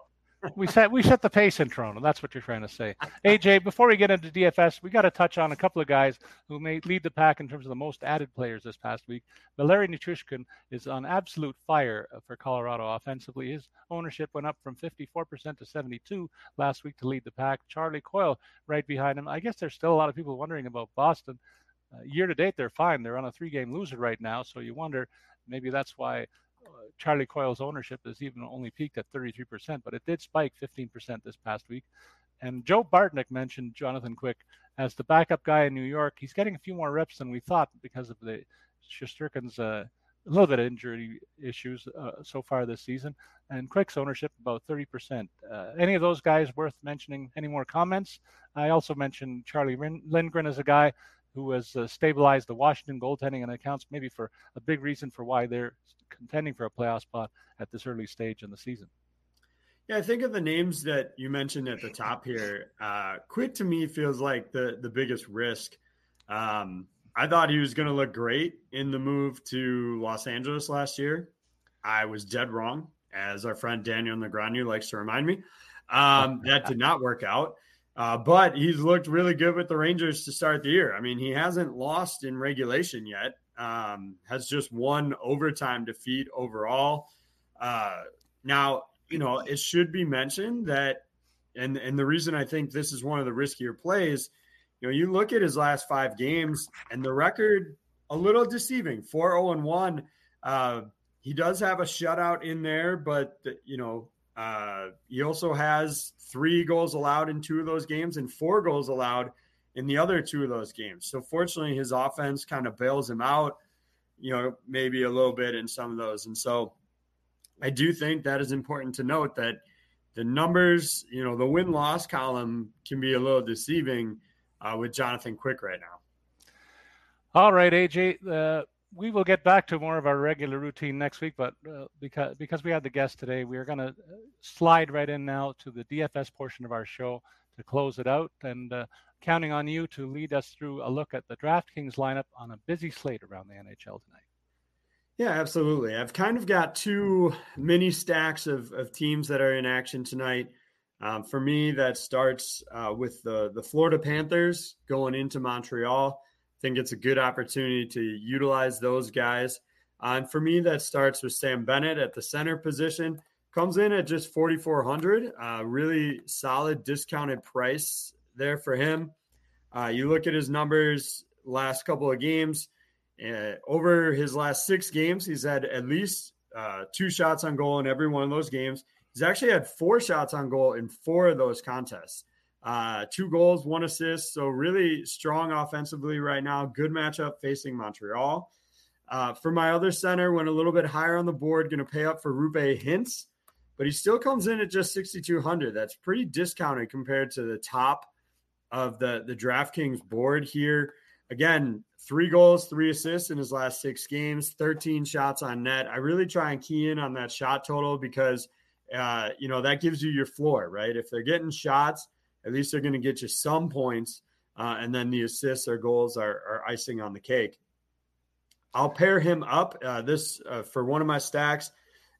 Speaker 1: We set we set the pace in Toronto. That's what you're trying to say. AJ, before we get into DFS, we got to touch on a couple of guys who may lead the pack in terms of the most added players this past week. Valeri Nichushkin is on absolute fire for Colorado offensively. His ownership went up from 54% to 72 last week to lead the pack. Charlie Coyle right behind him. I guess there's still a lot of people wondering about Boston. Uh, year to date, they're fine. They're on a three-game loser right now, so you wonder maybe that's why Charlie Coyle's ownership has even only peaked at 33%, but it did spike 15% this past week. And Joe Bartnick mentioned Jonathan Quick as the backup guy in New York. He's getting a few more reps than we thought because of the Shesterkin's uh, a little bit of injury issues uh, so far this season. And Quick's ownership about 30%. Uh, any of those guys worth mentioning? Any more comments? I also mentioned Charlie Lindgren as a guy who has uh, stabilized the Washington goaltending and accounts maybe for a big reason for why they're contending for a playoff spot at this early stage in the season.
Speaker 2: Yeah, I think of the names that you mentioned at the top here. Uh, Quick to me feels like the the biggest risk. Um, I thought he was going to look great in the move to Los Angeles last year. I was dead wrong, as our friend Daniel Negreanu likes to remind me. Um, that did not work out. Uh, but he's looked really good with the Rangers to start the year. I mean, he hasn't lost in regulation yet. Um, has just one overtime defeat overall. Uh, now, you know, it should be mentioned that and and the reason I think this is one of the riskier plays, you know, you look at his last five games and the record a little deceiving 4 0 and 1. Uh, he does have a shutout in there, but the, you know, uh, he also has three goals allowed in two of those games and four goals allowed in the other two of those games. So fortunately, his offense kind of bails him out, you know, maybe a little bit in some of those. And so I do think that is important to note that the numbers, you know, the win loss column can be a little deceiving uh, with Jonathan Quick right now.
Speaker 1: All right, AJ. Uh, we will get back to more of our regular routine next week, but uh, because because we had the guest today, we are going to uh, slide right in now to the DFS portion of our show to close it out, and uh, counting on you to lead us through a look at the DraftKings lineup on a busy slate around the NHL tonight.
Speaker 2: Yeah, absolutely. I've kind of got two mini stacks of, of teams that are in action tonight. Um, for me, that starts uh, with the the Florida Panthers going into Montreal think it's a good opportunity to utilize those guys. Uh, and for me, that starts with Sam Bennett at the center position. Comes in at just 4,400. Uh, really solid discounted price there for him. Uh, you look at his numbers last couple of games. Uh, over his last six games, he's had at least uh, two shots on goal in every one of those games. He's actually had four shots on goal in four of those contests. Uh, two goals, one assist. So really strong offensively right now. Good matchup facing Montreal. Uh, for my other center, went a little bit higher on the board, going to pay up for Roope Hintz, but he still comes in at just 6,200. That's pretty discounted compared to the top of the, the DraftKings board here. Again, three goals, three assists in his last six games, 13 shots on net. I really try and key in on that shot total because, uh, you know, that gives you your floor, right? If they're getting shots, at least they're going to get you some points. Uh, and then the assists or goals are, are, icing on the cake. I'll pair him up uh, this uh, for one of my stacks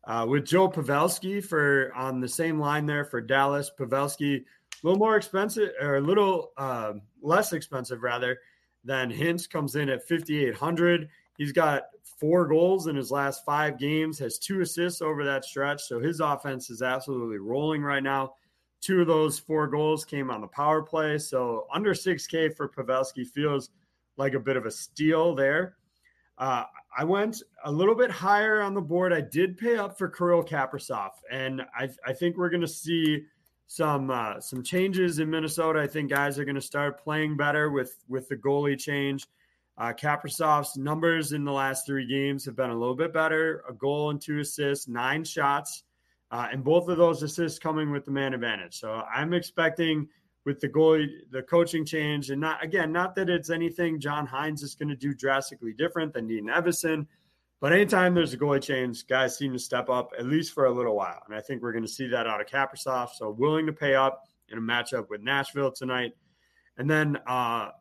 Speaker 2: uh, with Joe Pavelski for on the same line there for Dallas. Pavelski a little more expensive or a little um, less expensive rather than Hintz comes in at 5,800. He's got four goals in his last five games, has two assists over that stretch. So his offense is absolutely rolling right now. Two of those four goals came on the power play. So under 6K for Pavelski feels like a bit of a steal there. Uh, I went a little bit higher on the board. I did pay up for Kirill Kaprizov, and I, I think we're going to see some uh, some changes in Minnesota. I think guys are going to start playing better with with the goalie change. Uh, Kaprizov's numbers in the last three games have been a little bit better: a goal and two assists, nine shots uh, and both of those assists coming with the man advantage. So I'm expecting with the goalie, the coaching change, and not again, not that it's anything John Hynes is going to do drastically different than Dean Evason, but anytime there's a goalie change, guys seem to step up at least for a little while, and I think we're going to see that out of Kaprizov. So willing to pay up in a matchup with Nashville tonight, and then uh,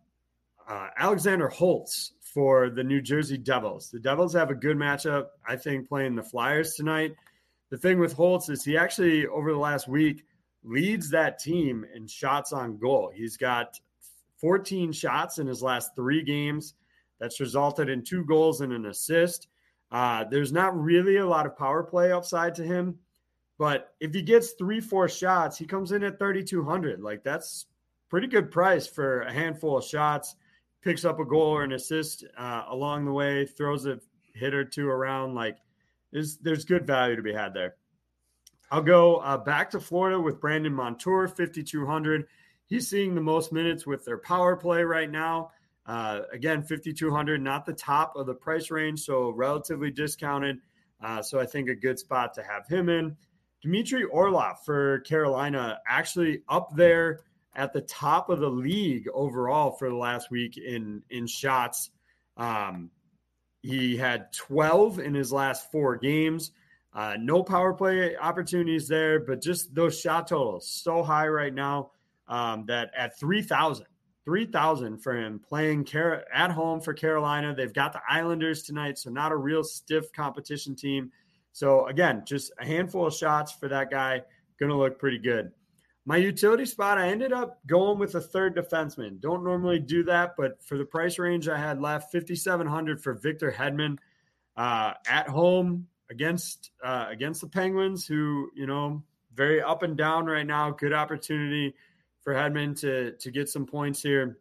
Speaker 2: uh, Alexander Holtz for the New Jersey Devils. The Devils have a good matchup, I think, playing the Flyers tonight the thing with Holtz is he actually over the last week leads that team in shots on goal. He's got 14 shots in his last three games. That's resulted in two goals and an assist. Uh, there's not really a lot of power play upside to him, but if he gets three, four shots, he comes in at 3,200. Like that's pretty good price for a handful of shots. Picks up a goal or an assist uh, along the way, throws a hit or two around. Like there's there's good value to be had there. I'll go uh, back to Florida with Brandon Montour, 5,200. He's seeing the most minutes with their power play right now. Uh, again, 5,200, not the top of the price range, so relatively discounted. Uh, so I think a good spot to have him in. Dmitry Orlov for Carolina, actually up there at the top of the league overall for the last week in in shots. Um, he had 12 in his last four games. Uh, no power play opportunities there, but just those shot totals so high right now um, that at 3,000, 3,000 for him playing Car- at home for Carolina. They've got the Islanders tonight, so not a real stiff competition team. So, again, just a handful of shots for that guy. Going to look pretty good. My utility spot, I ended up going with a third defenseman. Don't normally do that, but for the price range I had left, 5,700 for Victor Hedman uh, at home against uh, against the Penguins, who you know very up and down right now. Good opportunity for Hedman to to get some points here.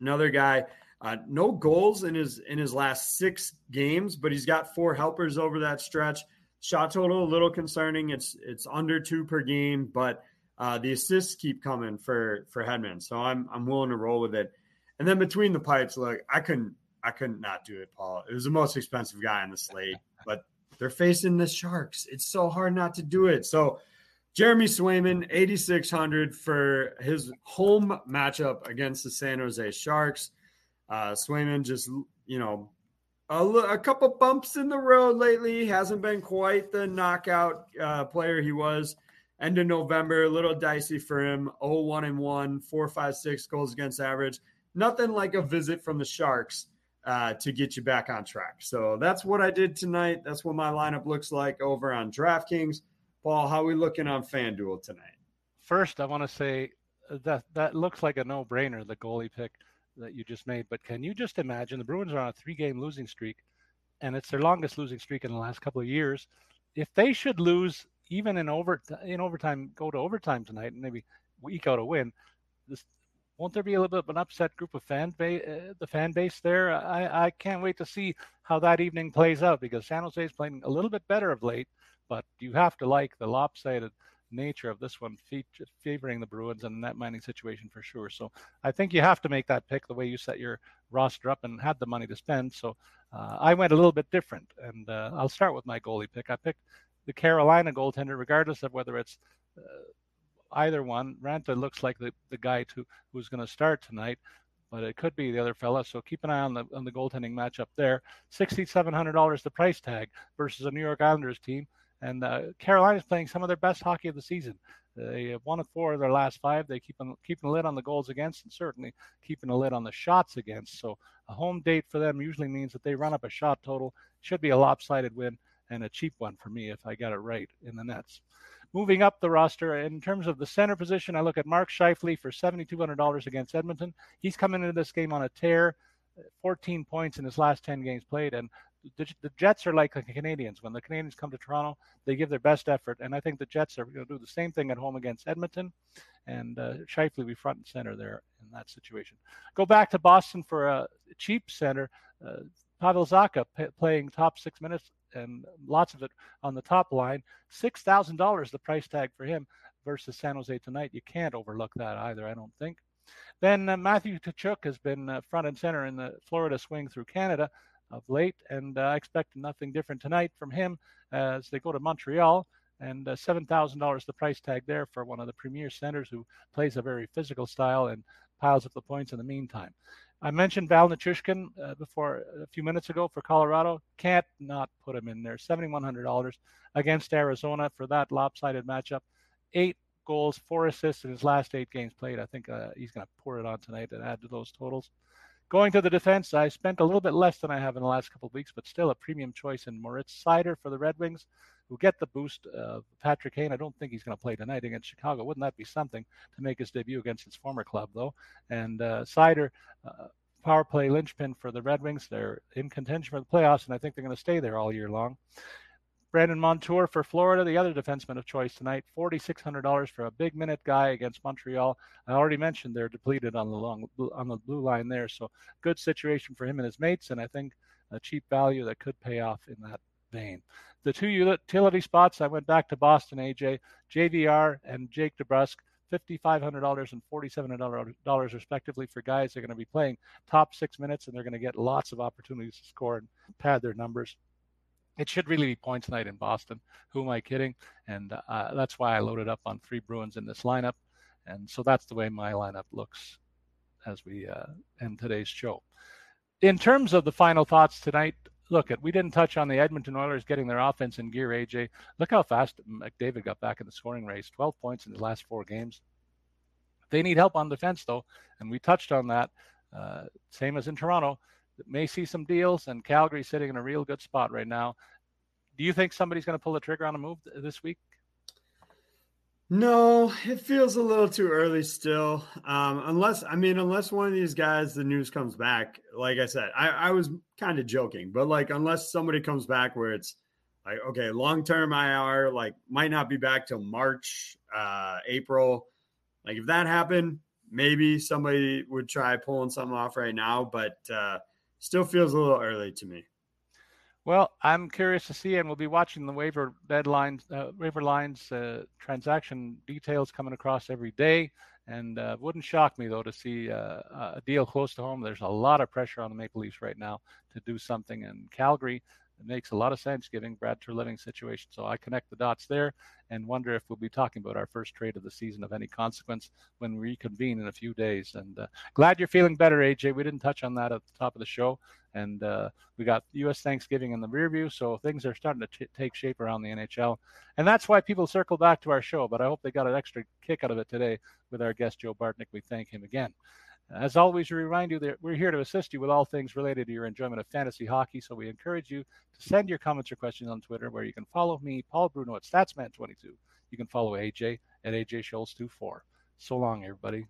Speaker 2: Another guy, uh, no goals in his in his last six games, but he's got four helpers over that stretch. Shot total a little concerning. It's it's under two per game, but uh, the assists keep coming for for Hedman, so I'm I'm willing to roll with it. And then between the pipes, look, I couldn't I couldn't not do it, Paul. It was the most expensive guy on the slate, [laughs] but they're facing the Sharks. It's so hard not to do it. So Jeremy Swayman, 8,600 for his home matchup against the San Jose Sharks. Uh, Swayman just, you know, a, a, couple bumps in the road lately. Hasn't been quite the knockout uh, player he was end of November. A little dicey for him. 0 1 and 1, 4 5 6 goals against average. Nothing like a visit from the Sharks uh, to get you back on track. So that's what I did tonight. That's what my lineup looks like over on DraftKings. Paul, how are we looking on FanDuel tonight?
Speaker 1: First, I want to say that that looks like a no-brainer, the goalie pick that you just made. But can you just imagine the Bruins are on a three-game losing streak, and it's their longest losing streak in the last couple of years. If they should lose even in over in overtime, go to overtime tonight, and maybe eke out a win, this won't there be a little bit of an upset group of fan base, uh, the fan base there? I, I can't wait to see how that evening plays out because San Jose is playing a little bit better of late but you have to like the lopsided nature of this one favoring the Bruins and net mining situation for sure. So I think you have to make that pick the way you set your roster up and had the money to spend. So uh, I went a little bit different, and uh, I'll start with my goalie pick. I picked the Carolina goaltender, regardless of whether it's uh, either one. Raanta looks like the, the guy to, who's going to start tonight. But it could be the other fella, so keep an eye on the on the goaltending matchup there. Sixty seven hundred dollars the price tag versus a New York Islanders team and uh, Carolina's playing some of their best hockey of the season. They have won four of their last five. They keep on, keeping a lid on the goals against, and certainly keeping a lid on the shots against. So a home date for them usually means that they run up a shot total. Should be a lopsided win and a cheap one for me if I got it right in the nets. Moving up the roster, in terms of the center position, I look at Mark Scheifele for $7,200 against Edmonton. He's coming into this game on a tear. 14 points in his last 10 games played. And the, the Jets are like the Canadians. When the Canadians come to Toronto, they give their best effort, and I think the Jets are going to do the same thing at home against Edmonton, and uh, Scheifele be front and center there in that situation. Go back to Boston for a cheap center. Uh, Pavel Zacha p- playing top six minutes and lots of it on the top line. Six thousand dollars the price tag for him versus San Jose tonight. You can't overlook that either. I don't think. Then uh, Matthew Tkachuk has been uh, front and center in the Florida swing through Canada of late, and uh, I expect nothing different tonight from him as they go to Montreal. And uh, seven thousand dollars the price tag there for one of the premier centers who plays a very physical style and piles up the points in the meantime. I mentioned Val Nichushkin uh, before a few minutes ago for Colorado. Can't not put him in there. Seventy-one hundred dollars against Arizona for that lopsided matchup. Eight goals, four assists in his last eight games played. I think uh, he's going to pour it on tonight and add to those totals. Going to the defense, I spent a little bit less than I have in the last couple of weeks, but still a premium choice in Moritz Seider for the Red Wings, who get the boost of Patrick Kane. I don't think he's going to play tonight against Chicago. Wouldn't that be something to make his debut against his former club, though? And uh, Seider, uh, power play linchpin for the Red Wings. They're in contention for the playoffs, and I think they're going to stay there all year long. Brandon Montour for Florida, the other defenseman of choice tonight, $4,600 for a big minute guy against Montreal. I already mentioned they're depleted on the long on the blue line there, so good situation for him and his mates, and I think a cheap value that could pay off in that vein. The two utility spots, I went back to Boston, AJ, JVR and Jake DeBrusk. $5,500 and $4,700 respectively for guys that are going to be playing top six minutes and they're going to get lots of opportunities to score and pad their numbers it should really be points night in Boston. Who am I kidding? And uh, that's why I loaded up on three Bruins in this lineup. And so that's the way my lineup looks as we uh, end today's show. In terms of the final thoughts tonight, look at we didn't touch on the Edmonton Oilers getting their offense in gear. AJ, look how fast McDavid got back in the scoring race. 12 points in his last four games. They need help on defense though, and we touched on that. Uh, same as in Toronto may see some deals, and Calgary sitting in a real good spot right now. Do you think somebody's going to pull the trigger on a move this week?
Speaker 2: No, it feels a little too early still. Um, unless, I mean, unless one of these guys, the news comes back. Like I said, I, I was kind of joking, but like, unless somebody comes back where it's like okay, long term IR like might not be back till March, uh, April. Like if that happened, maybe somebody would try pulling something off right now, but uh, still feels a little early to me.
Speaker 1: Well, I'm curious to see, and we'll be watching the waiver deadlines, uh, waiver lines, uh, transaction details coming across every day. And uh, wouldn't shock me though to see uh, a deal close to home. There's a lot of pressure on the Maple Leafs right now to do something, and Calgary it makes a lot of sense given Brad Treliving's situation. So I connect the dots there and wonder if we'll be talking about our first trade of the season of any consequence when we reconvene in a few days. And uh, glad you're feeling better, AJ. We didn't touch on that at the top of the show. And uh, we got U.S. Thanksgiving in the rear view, so things are starting to t- take shape around the NHL. And that's why people circle back to our show. But I hope they got an extra kick out of it today with our guest, Joe Bartnick. We thank him again. As always, we remind you that we're here to assist you with all things related to your enjoyment of fantasy hockey. So we encourage you to send your comments or questions on Twitter, where you can follow me, Paul Bruno at Statsman22. You can follow AJ at AJ Scholz24. So long, everybody.